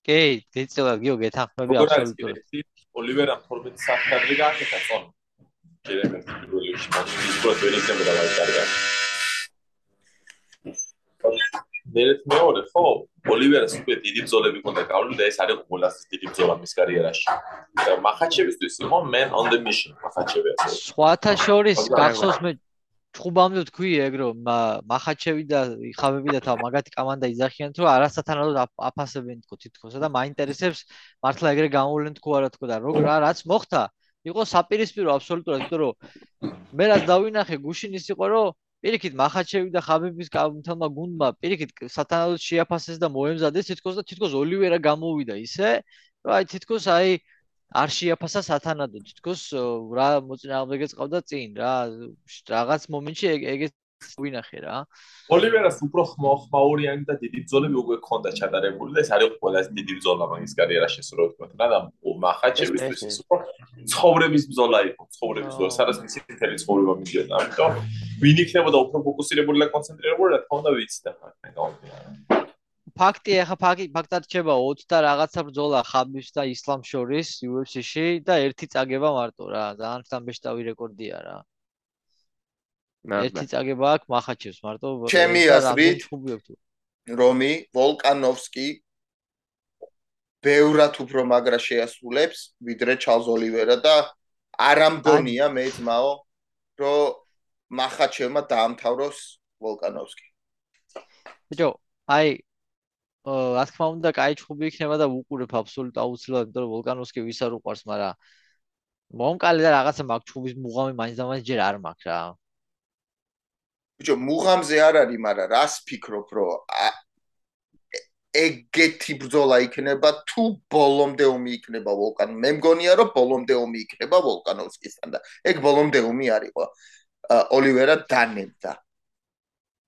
კი, გეცელა გიო გეთანხმები აბსოლუტურად. ოლივერამ 12 საათი გააკეთა წონ. შეიძლება პირველი შემოგვიდგა, ის პროცესი ვერ იქნება და კარგია. მერეთ მეორე ხო? ოლივერას უკვე დიდი ბზოლები ქონდა გავლილი და ეს არის ყველაზე დიდი ბზოლა მის კარიერაში. მახაჩევისთვის იყო man on the mission მახაჩევი ასე. სხვათა შორის გახსოვს მე ჩხუბამდე თქვი ეგ რომ მახაჩევი და ხავები და თავ მაგათი კომანდა იძახიან თუ არასათანადოდ აფასებენ თქო თითქოსა და მაინტერესებს მართლა ეგრე გამოვლენ თქო არა თქო და როგორ რაც მოხდა იყო საპირისპირო აბსოლუტურად იმიტომ რომ მე რაც დავინახე გუშინ ის იყო რომ პირიქით מחაჩევი და ხაბიბის კამთელმა გუნდმა პირიქით სათანადოდ შეაფასეს და მოემზადეს თითქოს და თითქოს ოლივერა გამოვიდა ისე. რომ აი თითქოს აი არ შეაფასა სათანადო თითქოს რა მოწინააღმდეგეც ყავდა წინ რა რაღაც მომენტში ეგეც ვინახე რა. ოლივერას უფრო ხმაურიანი და დიდი ბრძოლები უკვე ქონდა ჩატარებული და ეს არის ყველაზე დიდი ბრძოლა მაგის კარიერაში ასე რომ ვთქვა რა და მახაჩევისთვის ის უფრო ცხოვრების ბრძოლა იყო ცხოვრების ბრძოლა სადაც მისი მთელი ცხოვრება მიდიოდა ამიტომ ვინ იქნებოდა უფრო ფოკუსირებული და კონცენტრირებული რა თქმა უნდა ვიცი და ხა ფაქტია ხა ფაქტი ფაქტად რჩება 20 და რაღაცა ბრძოლა ხაბის და ისლამ შორის UFC-ში და ერთი წაგება მარტო რა ძალიან სამბეშტავი რეკორდია რა ერთი წაგება აქვს მახაჩევს მარტო ჩემი აზრით რომი ვოლკანოვსკი ბევრად უფრო მაგრა შეასრულებს ვიდრე ჩალზ ოლივერა და არ ამგონია მე ძმაო რომ მახაჩევმა დაამთავროს ვოლკანოვსკი. ბიჭო აი რა თქმა უნდა, კაი ჩხუბი იქნება და უყურებ აბსოლუტ აუცილებლად, იმიტომ რომ ვულკანოვსკი ვის არ უყარს, მაგრამ მომკალი და რაღაცა მაგ ჩხუბის მუღამი მაინც და მაინც ჯერ არ მაქვს რა. ბიჭო, მუღამზე არ არის, მაგრამ რას ფიქრობ, რომ ეგეთი ბრძოლა იქნება თუ ბოლომდე ომი იქნება ვულკან. მე მგონია, რომ ბოლომდე ომი იქნება ვულკანოვსკისთან და ეგ ბოლომდე ომი არისო. ოლივერა დანებდა.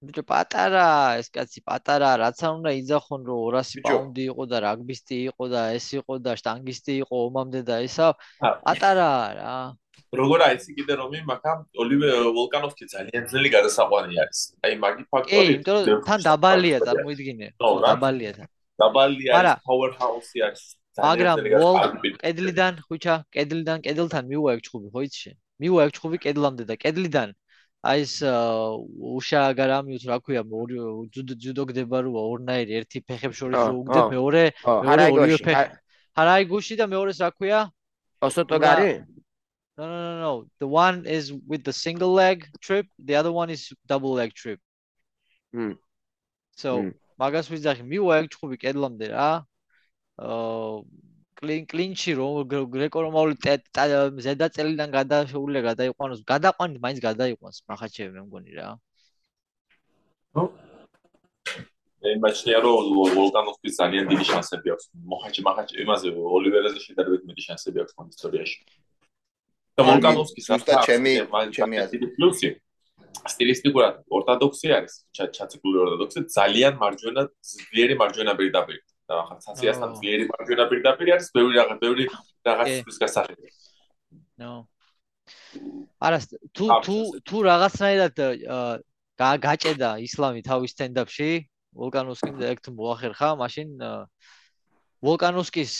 ბიჭო პატარა ეს კაცი პატარა რაც არ უნდა იძახონ რომ 200 პაუნდი იყო და რაგბისტი იყო და ეს იყო და შტანგისტი იყო ომამდე და ესა პატარა რა როგორ არის კიდე რომი მაგრამ ოლივე ვოლკანოვსკი ძალიან ძნელი გადასაყვანი არის. აი მაგი ფაქტორი კი იმიტომ თან დაბალია წარმოიდგინე. დაბალია თან. დაბალია არის. power house-ი არის. მაგრამ კედლიდან ხუჩა კედლიდან კედელთან მიუვა ეგ ჩხუბი ხო იცი? შენ მიუვა ეგ ჩხუბი კედლამდე და კედლიდან აი ეს უშა აგარამიუც რა ქვია ჯუდო გდება როა ორნაირი ერთი ფეხებს შორის რო უგდე მეორე მეორე ორივე ფეხი ჰარაი გუში და მეორეს რა ქვია? ოსოტოგარი no no no no. The one is with the single leg trip. The other one is double leg trip. Hm so მაგას ვიზახი მივა ეგ ჩხუბი კედლამდე რა. აა კლინ კლინჩი რომ გრეკო რომაული ზედა წელიდან გადაშეულია გადაიყვანოს. გადაყვანით მაინც გადაიყვანს მახაჩევი მე მგონი რა. ნუ მე მაჩნია რომ ვოლკანოვსკის ძალიან დიდი შანსები აქვს. მოხაჩი მახაჩი იმაზე ოლივერაზე შედარებით მეტი შანსები აქვს ისტორიაში და ვოლკანოვსკის ასთა ჩემი ჩემი აზრი პლუსი. სტილისტიკურად ორთოდოქსი არის ჩაციკული ორთოდოქსი ძალიან მარჯვენა ძლიერი მარჯვენა პირდაპირ. და ახლა ცაციასთან ძლიერი მარჯვენა პირდაპირ არის ბევრი რაღაც ბევრი რაღაცის გასახები. ნო. არა თუ თუ თუ რაღაცნაირად გააჭედა ისლამი თავის სტენდაპში ვულკანოვსკიმ და ეგ თუ მოახერხა, მაშინ ვულკანოვსკის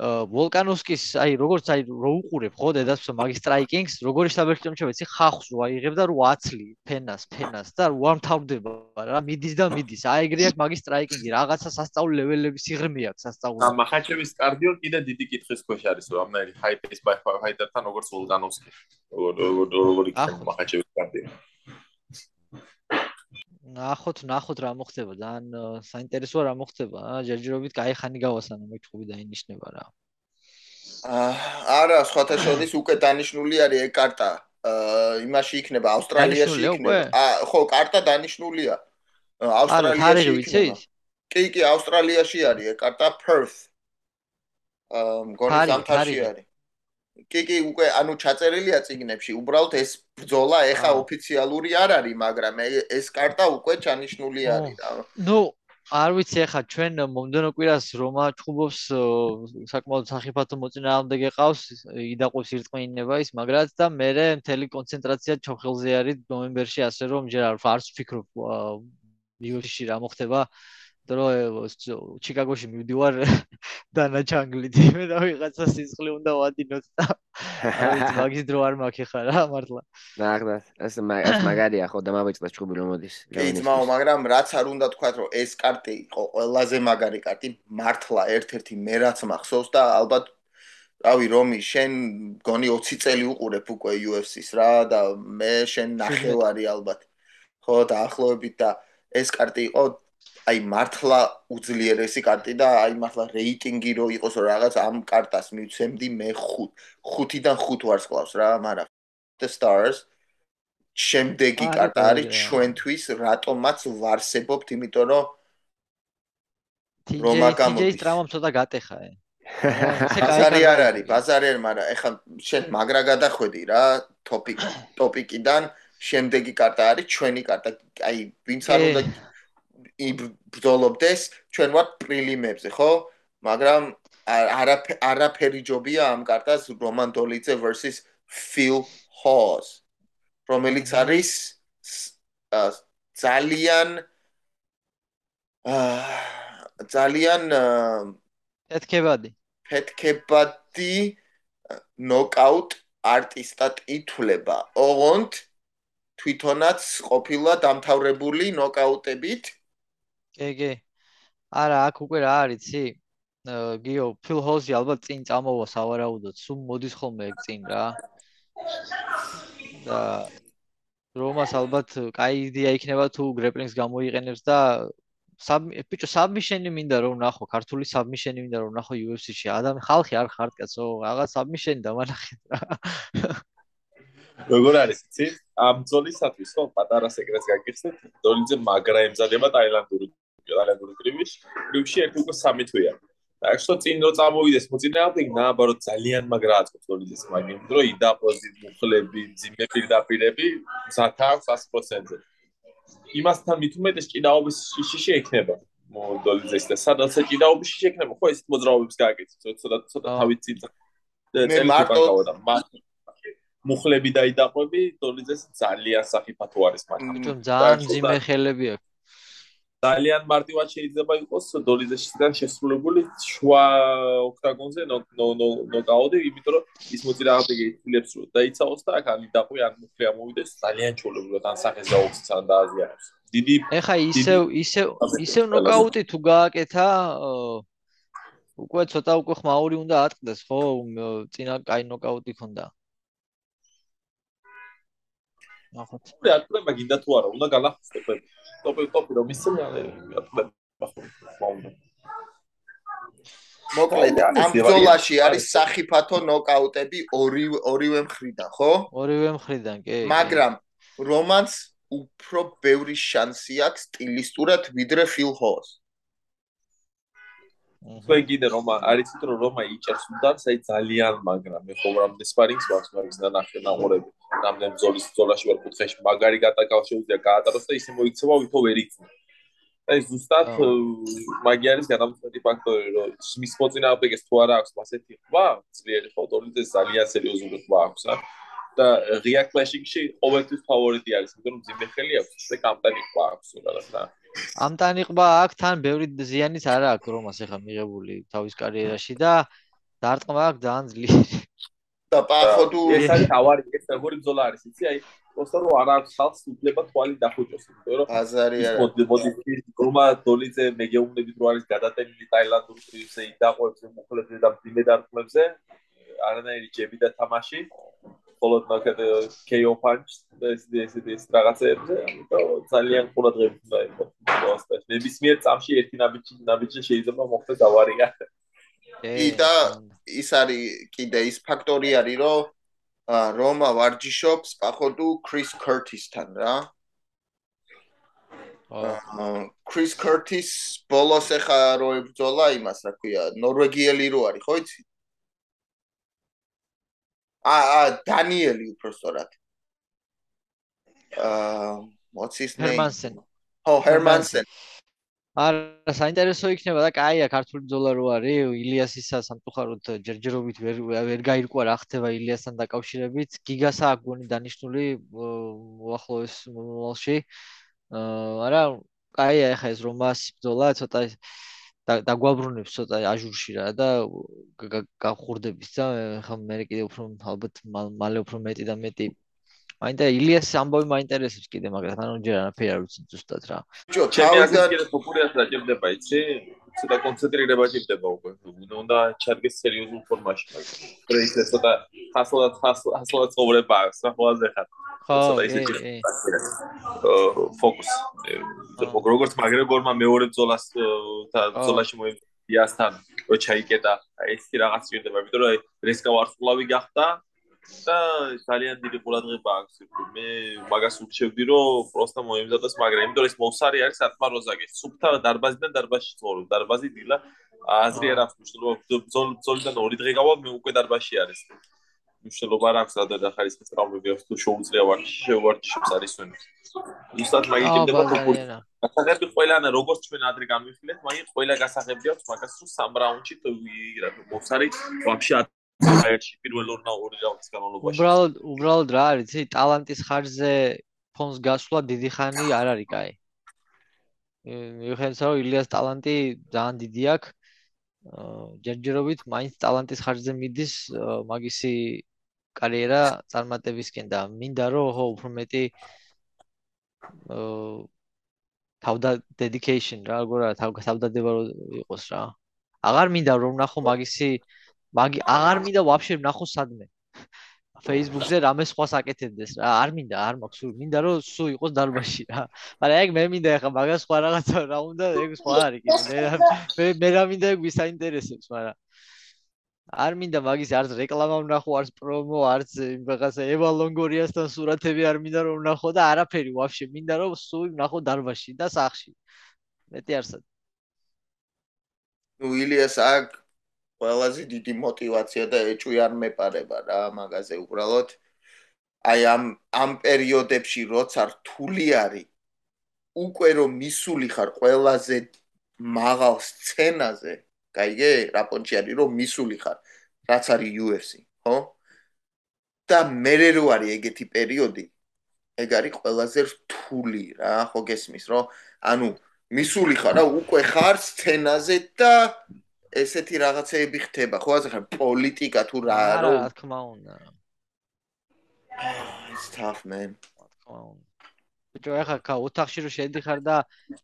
ვოლკანოვსკის აი როგორც აი რო უყურებ ხო დედას მაგის სტრაიკინგს როგორი საბეჭდო ვიცი ხახს რო აიღებ და რო აცლი ფენას ფენას და რო არ თავდება რა მიდის და მიდის. აი ეგრე აქვს მაგის სტრაიკინგი რაღაცა სასწაულ ლეველების სიღრმე აქვს სასწაული. და მახაჩევის კარდიო კიდე დიდი კითხვის ქვეშ არის რომ ამნაირი ჰაიპის ბაი ფაიტერთან როგორც ვოლკანოვსკი როგორ როგორ იქნება მახაჩევის კარდიო ნახოთ, ნახოთ რა მოხდება. ძალიან საინტერესოა რა მოხდება. ჯერჯერობით კაი ხანი გავასანა მეჩხუბი და ინიშნება რა. არა, სხვათა შორის უკვე დანიშნული არის ეკარტა. აა იმაში იქნება, ავსტრალიაში იქნება. ხო, კარტა დანიშნულია. ავსტრალიაში იქნება. კი, კი, ავსტრალიაში არის ეკარტა, Perth. აა მგონი სამთაში არის. კი კი უკვე ანუ ჩაწერილია ციგნებში უბრალოდ ეს ბრძოლა ეხა ოფიციალური არ არის მაგრამ ეს კარტა უკვე ჩანიშნული არის რა ნუ არ ვიცი ეხა ჩვენ მომდენო კვირას რომა ჩხუბობს საკმაოდ სახიფათო მოწინააღმდეგე ყავს იდაყვის ირწმენება ის მაგრაც და მე მთელი კონცენტრაცია ჩოხელზე არის ნოემბერში ასე რომ ჯერ არ ვფიქრობ UFC-ში რა მოხდება დრო ჩიკაგოში მივდივარ დანაჩანგლით მე და ვიღაცა სისხლი უნდა ვადინოთ და მაგის დრო არ მაქვს ხა რა მართლა. ნახდა ეს მაგარია ხო და მავიწყდა ჩხუბი რომ მოდის ძმაო მაგრამ რაც არ უნდა თქვა რომ ეს კარტი იყო ყველაზე მაგარი კარტი მართლა ერთ-ერთი მე რაც მახსოვს და ალბათ რავი რომი შენ გონი 20 წელი უყურებ უკვე UFC-ს რა და მე შენ ნახევარი ალბათ. ხო დაახლოებით და ეს კარტი იყო აი მართლა უძლიერესი კარტი და აი მართლა რეიტინგი რო იყოს რომ რაღაც ამ კარტას მივცემდი მე 5 5-დან 5 ვარსკვლავს რა მაგრამ the stars. შემდეგი კარტა არის ჩვენთვის რატომაც ვარსებობთ იმიტომ რომ რომა გამოდის TJ ტრამამ ცოტა გატეხა ბაზარი არ არის, ბაზარი არ, მაგრამ ეხლა შენ მაგრა გადახვედი რა ტოპიკ ტოპიკიდან, შემდეგი კარტა არის ჩვენი კარტა. აი, ვინც არ უნდა იბრძოლობდეს, ჩვენ ვართ პრილიმებზე, ხო? მაგრამ არაფერი ჯობია ამ კარტას რომან დოლიძე versus Phil Hawes. რომელიც არის ძალიან აა ძალიან ფეთქებადი. ფეთქებადი ნოკაუტ არტისტად ითვლება. ოღონდ თვითონაც ყოფილა დამთავრებული ნოკაუტებით. კი. არა, აქ უკვე რა არის, იცი? გიო, ფილ ჰოზი ალბათ წინ წამოვა სავარაუდოდ, სულ მოდის ხოლმე ეგ წინ რა. და რომას ალბათ კაი იდეა იქნება თუ გრეპლინგს გამოიყენებს და ბიჭო საბმიშენი მინდა რომ ნახო ქართული საბმიშენი მინდა რომ ნახო UFC-ში ადამი ხალხი არ ხართ კაცო რაღაც საბმიშენი დამანახეთ რა როგორ არის იცი ამ ძოლისათვის ხო პატარა სეკრეტს გაგიხსნით დოლიძე მაგრა ემზადება ტაილანდური ტაილანდური კრივის კრივში ერთ უკვე სამი თვეა. და ახლა წინ რო წამოვიდეს მოწინააღმდეგ ნაბარო ძალიან მაგრა აწყობს დოლიძეს მაგრამ დრო იდა პოზიტ მუხლები ძიმე პირდაპირები სათა 100%-ზე იმასთან მით უმეტეს ჭიდაობის შიში ექნება მოდოლიძეს და სადაც ჭიდაობის შიში ექნება ხო ესეთ მოძრაობებს გააკეთე. ცოტა ცოტა თავით წინ მე მარტო და მუხლები და იდაყვები დოლიძეს ძალიან საფათო არის მაგრამ ძალიან ძიმე ხელები აქვს ძალიან მარტივად შეიძლება იყოს დოლიძესთან შესრულებული შუა ოქტაგონზე ნოკაუტი, იმიტომ რომ ის მოწინააღმდეგე ითვლებს რომ დაიცავოს და აქ ამი დაყვი ან მუხლი ამოვიდეს ძალიან ჩულებულად ან სახეს გაუხსნას ან დააზიანებს. დიდი ეხა ისევ ისევ ისევ ნოკაუტი თუ გააკეთა უკვე ცოტა უკვე ხმაური უნდა ატყდეს ხო წინა კაი ნოკაუტი ქონდა. ნახოთ. რა თქმა უნდა, გინდა თუ არა, უნდა გალახსოვოთ. ტოპი ტოპი რომ ისინი მოკლედ ამ ბრძოლაში არის საფათო ნოკაუტები ორი ორივე მხრიდან, ხო? ორივე მხრიდან, კი. მაგრამ რომანს უფრო ბევრი შანსი აქვს სტილისტურად ვიდრე ფილ ჰოს. თქვენ კიდე რომ არიცით რომ რომა იჭერს უნდაც აი ძალიან მაგრამ მე ხო რამდენ სპარინგს ვარ მაგის ნახე ნაღორები რამდენ ბზოლის ბზოლაში ვარ კუთხეში მაგარი გატაკავ შეუძლია გაატაროს და ისე მოიქცევა ვითო ვერ იქცე აი ზუსტად მაგი არის გადამწყვეტი ფაქტორი რომ მის მოწინააღმდეგეს თუ არა აქვს ასეთი ხვა ძლიერი ფოტოლიძეს ძალიან სერიოზული ხვა აქვს ა და ღია კლაშინგში ყოველთვის ფავორიტი არის იმიტომ რომ ძიმე ხელი აქვს და კამპანი ხვა აქვს რაღაც რა. ამ ტანიყვა აქ თან ბევრი ზიანიც არა აქვს რომას ახლა მიღებული თავის კარიერაში და დარტყმა აქვს ძალიან ძლიერი და პახოდუ ეს არის თავარი ეს როგორი ბზოლა არის იცი? აი პოსტო რომ არ აქვს ხალხს უფლება თვალი დახუჭოს იმიტომ რომ აზარი არა. მოდი მოდი რომა დოლიძე მეგეუნები თუ არის გადატენილი ტაილანდურ კრივზე იდაყვებს მოხლებზე და ბინე დარტყმებზე არანაირი ჯები და თამაში. მხოლოდ მაგათ KO punch ეს ეს ეს რაღაცებზე ამიტომ ძალიან ყურადღებით უნდა იყოს ნებისმიერ წამში ერთი ნაბიჯი ნაბიჯი შეიძლება მოხდეს ავარია და ის არის კიდე ის ფაქტორი არის რომ რომა ვარჯიშობს походу ქრის კერტისთან რა. ქრის კერტის ბოლოს ახლა რო ებრძოლა იმას რა ქვია ნორვეგიელი რო არის ხო იცი? ა ა დანიელი უпростоრად. აა მოცის ნეი ჰერმანსენ ხო ჰერმანსენ არა, საინტერესო იქნება და კაია ქართული ბრძოლა რო არის, ილიასისა სამწუხაროდ ჯერჯერობით ვერ ვერ გაირკვა რა ხდება ილიასთან დაკავშირებით. გიგასა აქვს გონი დანიშნული უახლოეს მომავალში. არა, კაია ეხა ეს რომას ბრძოლა ცოტა და გვაბრუნებს ცოტა აჟურში რა და გახურდების და ხა მე კიდე უფრო ალბათ მალე უფრო მეტი და მეტი მაინდა ილიას ამბავი მაინტერესებს კიდე მაგრამ ანუ ჯერ არაფერი არ ვიცი ზუსტად რა. ბიჭო თავიდან კიდე პოპულარიზა ჭირდება იცი? ცოტა კონცენტრირება ჭირდება უკვე. უნდა ჩადგეს სერიოზულ ფორმაში მაგრამ პრეისე ცოტა ხასლად ხასლად ცხოვრება აქვს რა ყველაზე ხარ. ხო ისე ფოკუს როგორც მაგრეგორმა მეორე ბზოლას ბზოლაში მოიწიასთან რო ჩაიკეტა. ეს კი რაღაც ჭირდება იმიტომ რომ რესკა ვარსკვლავი გახდა და ძალიან დიდი ყურადღება აქვს მე მაგას ურჩევდი რომ პროსტა მოემზადოს მაგრამ იმიტომ რომ ეს მოსარი არის ათმა როზაგეს სუფთა დარბაზიდან დარბაზში ცხოვრობს დარბაზი დილა აზრი არ აქვს მნიშვნელობა ბრძოლიდან ორი დღე გავალ მე უკვე დარბაში არის. მნიშვნელობა არ აქვს რადგან ახალისის ტრავმები აქვს თუ შეუძლია ვარჯიში შევარჯიშებს არის ვენ ზუსტად მაგით იმდება ფოკუსი გასაღები ყველანა როგორც ჩვენ ადრე გამიხილეთ მაგით ყველა გასაღები აქვს მაგას თუ სამ რაუნდში რა მოსარი ვაფშე ერთში პირველ ორ ორი რაუნდის განმავლობაში. უბრალოდ უბრალოდ რა არის იცი ტალანტის ხარჯზე ფონს გასვლა დიდი ხანი არ არის კაი. მიუხედავად რომ ილიას ტალანტი ძალიან დიდი აქვს ჯერჯერობით მაინც ტალანტის ხარჯზე მიდის მაგისი კარიერა წარმატებისკენ და მინდა რომ ხო უფრო მეტი თავდა dedication რა როგორ არა თავ თავდადება იყოს რა. აღარ მინდა რომ ნახო მაგისი მაგი აღარ მინდა ვაფშე ნახო სადმე. Facebook-ზე რამე სხვა საკეთებდეს რა. არ მინდა არ მაქვს სულ. მინდა რომ სულ იყოს დარბაში რა. მაგრამ ეგ მე მინდა ახლა მაგას სხვა რაღაცა რა უნდა ეგ სხვა არის კი მე მე რა მინდა ეგ ვისაინტერესებს მაგრამ არ მინდა მაგის არც რეკლამა ვნახო, არც პრომო, არც რაღაცა ევა ლონგორიასთან სურათები არ მინდა რომ ვნახო და არაფერი ვაფშე. მინდა რომ სულ ვნახო დარბაში და სახში. მეტი არსად. ნუ ილიას აქ ყველაზე დიდი мотивация და ეჭვი არ მეპარება რა მაგაზე უბრალოდ. აი ამ ამ პერიოდებში როცა რთული არის უკვე რომ მისული ხარ ყველაზე მაღალ სცენაზე გაიგე რაპონჩი არის რომ მისული ხარ რაც არის UFC ხო? და მერე რო არის ეგეთი პერიოდი ეგ არის ყველაზე რთული რა ხო გესმის რომ ანუ მისული ხარ რა უკვე ხარ სცენაზე და ესეთი რაღაცეები ხდება ხო? ასე ხარ პოლიტიკა თუ რა რა რა თქმა უნდა. It's tough man. თქმა უნდა. ბიჭო ახლა კა ოთახში რო შედიხარ და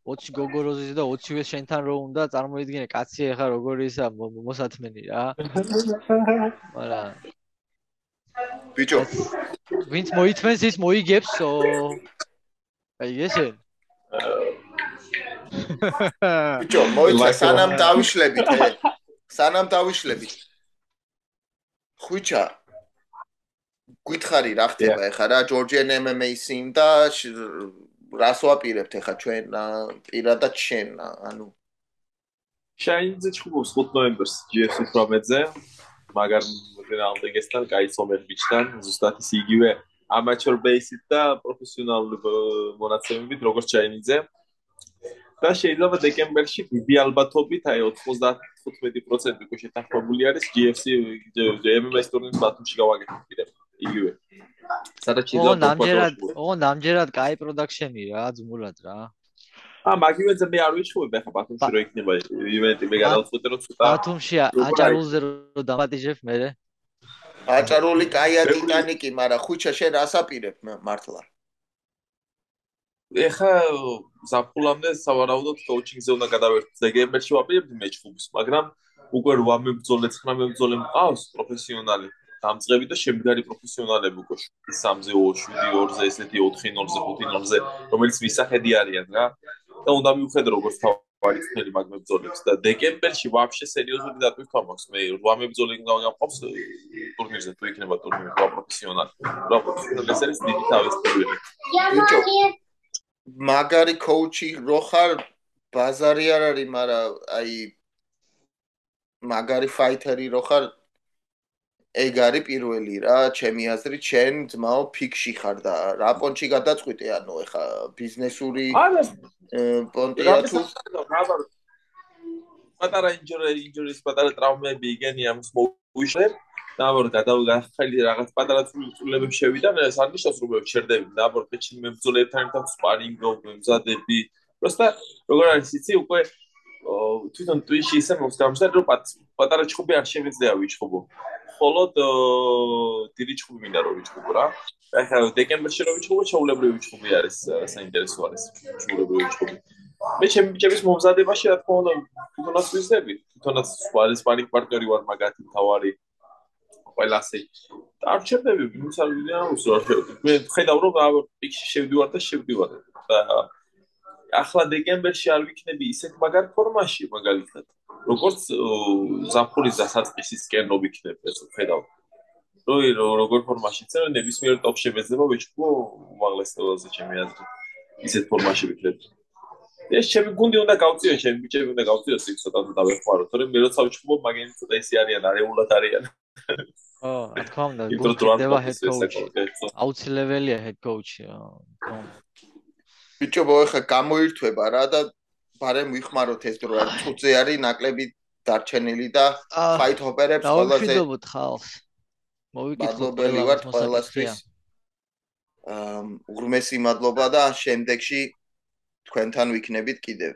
20 გოგოროზის და 20-ვე შენთან რო უნდა წარმოიდგინე კაცი ახლა როგორი ისა მოსათმენი რა. მაგრამ ბიჭო. ვინც მოითმენს ის მოიგებსო. აი ესენ ბიჭო მოიცა სანამ დავიშლებით ე სანამ დავიშლებით ხვიჩა გითხარი რა ხდება ეხა რა ჯორჯიან MMA სინ და რას ვაპირებთ ეხა ჩვენ პირადად შენ ანუ. შაინზე ჩხუბობს 5 ნოემბერს GFC პრომეტზე მაგარ რაუნდეგესთან კაი სომერ ბიჩთან ზუსტად ის იგივე ამაჩორ ბეისით და პროფესიონალური მონაცემებით როგორც ჩაინიძე და შეიძლება დეკემბერში დიდი ალბათობით აი 95% უკვე შეთანხმებული არის GFC MMS ტურნირის ბათუმში გავაკეთოთ კიდევ იგივე. სადაც შეიძლება ო ნამჯერად ო ნამჯერად კაი პროდაქშენი რა ძმულად რა. ა მაგივეზე მე არ ვიჩვენებ ახლა ბათუმში რო იქნება ივენტი მე გადავწყვიტე რომ ცოტა ბათუმში აჭარულზე რო დამატიჟებ მე აჭარული კაია ტიტანიკი, მაგრამ ხუჩა შენ რას აპირებ მართლა? ეხა ზაფხულამდე სავარაუდოდ კოუჩინგზე უნდა გადავერთო ზეგემბერში ვაპირებ მეჩხუბს, მაგრამ უკვე 8 მებრძოლე, 9 მებრძოლე მყავს პროფესიონალი. დამწყები და შემდგარი პროფესიონალები უკვე 3-ზე, 7-2-ზე, ესეთი 4-0-ზე, 5-0-ზე, რომელიც ვისახედი არიან რა. და უნდა მივხედო როგორც თავარი წელი მაგ მებრძოლებს და დეკემბერში ვაფშე სერიოზული დატვირთვა მაქვს. მე 8 მებრძოლი გავგამყოფს ტურნირზე, თუ იქნება ტურნირი პროფესიონალი. რა პროფესიონალი ეს არის დიდი თავის პირველი. მაგარი კოუჩი რო ხარ ბაზარი არ არის, მაგრამ აი მაგარი ფაიტერი რო ხარ ეგ არის პირველი რა, ჩემი აზრით, შენ ძმაო ფიქში ხარ და რა პონჩი გადაწყვიტე, ანუ ეხა ბიზნესური პონტია თუ პატარა ინჯური, ინჯურის პატარა ტრაუმები იგენი ამის მოუშვებ. ნაბორ გადავგახელი რაღაც პატარა წულებები შევიდა, ეს არ ნიშნავს რომ შერდები. ნაბორ პეჩი მებრძოლებთან ერთად სპარინგო მემზადები. პროსტა როგორ არის იცი უკვე თვითონ ტვიჩი ისე მოხდა რომ პატარა ჩხუბი არ შემიძლია ვიჩხუბო. მხოლოდ დიდი ჩხუბი მინდა რომ ვიჩხუბო რა. ახლა დეკემბერში რომ ვიჩხუბო, ჩაულებრივი ვიჩხუბი არის საინტერესო არის ჩაულებრივი ვიჩხუბი. მე ჩემი ბიჭების მომზადებაში რა თქმა უნდა თვითონაც ვიზრდები, თვითონაც სპარის პარიკ პარტნიორი ვარ მაგათი თავარი ყველასე. ვინც არ ვიდეო უსურვებ. მე ხედავ რომ პიქში შევდივარ და შევდივარ და ახლა დეკემბერში არ ვიქნები ისეთ მაგარ ფორმაში მაგალითად. როგორც ზაფხულის დასაწყისისკენ რო ვიქნებ ეს ხედავ როი როგორ ფორმაში წერენ ნებისმიერ ტოპ შემეძლება ვიჩქო უმაღლეს ლეველზე ჩემი აზრით ისეთ ფორმაში ვიქნებ ეს ჩემი გუნდი უნდა გავწიო, ჩემი ბიჭები უნდა გავწიო ცოტა და დავეხმარო, თორემ მე როცა ვჩხუბობ, მაგენი ცოტა ისე არიან, არეულად არიან. ო, რა თქმა უნდა, მყოფის head coach. აუცილებელია head coach-ი. ხო. ბიჭებო, ეხა გამოირთვება რა და ბარემ ვიხმაროთ ეს დრო, რა წუთზე არის ნაკლები დარჩენილი და fight hopper-ებს ყველაზე დავიფიდობთ ხალხს. მოვიკითხოთ ვართ ყველასთვის. აა უღრმესი მადლობა და შემდეგში თქვენთან ვიქნებით კიდევ.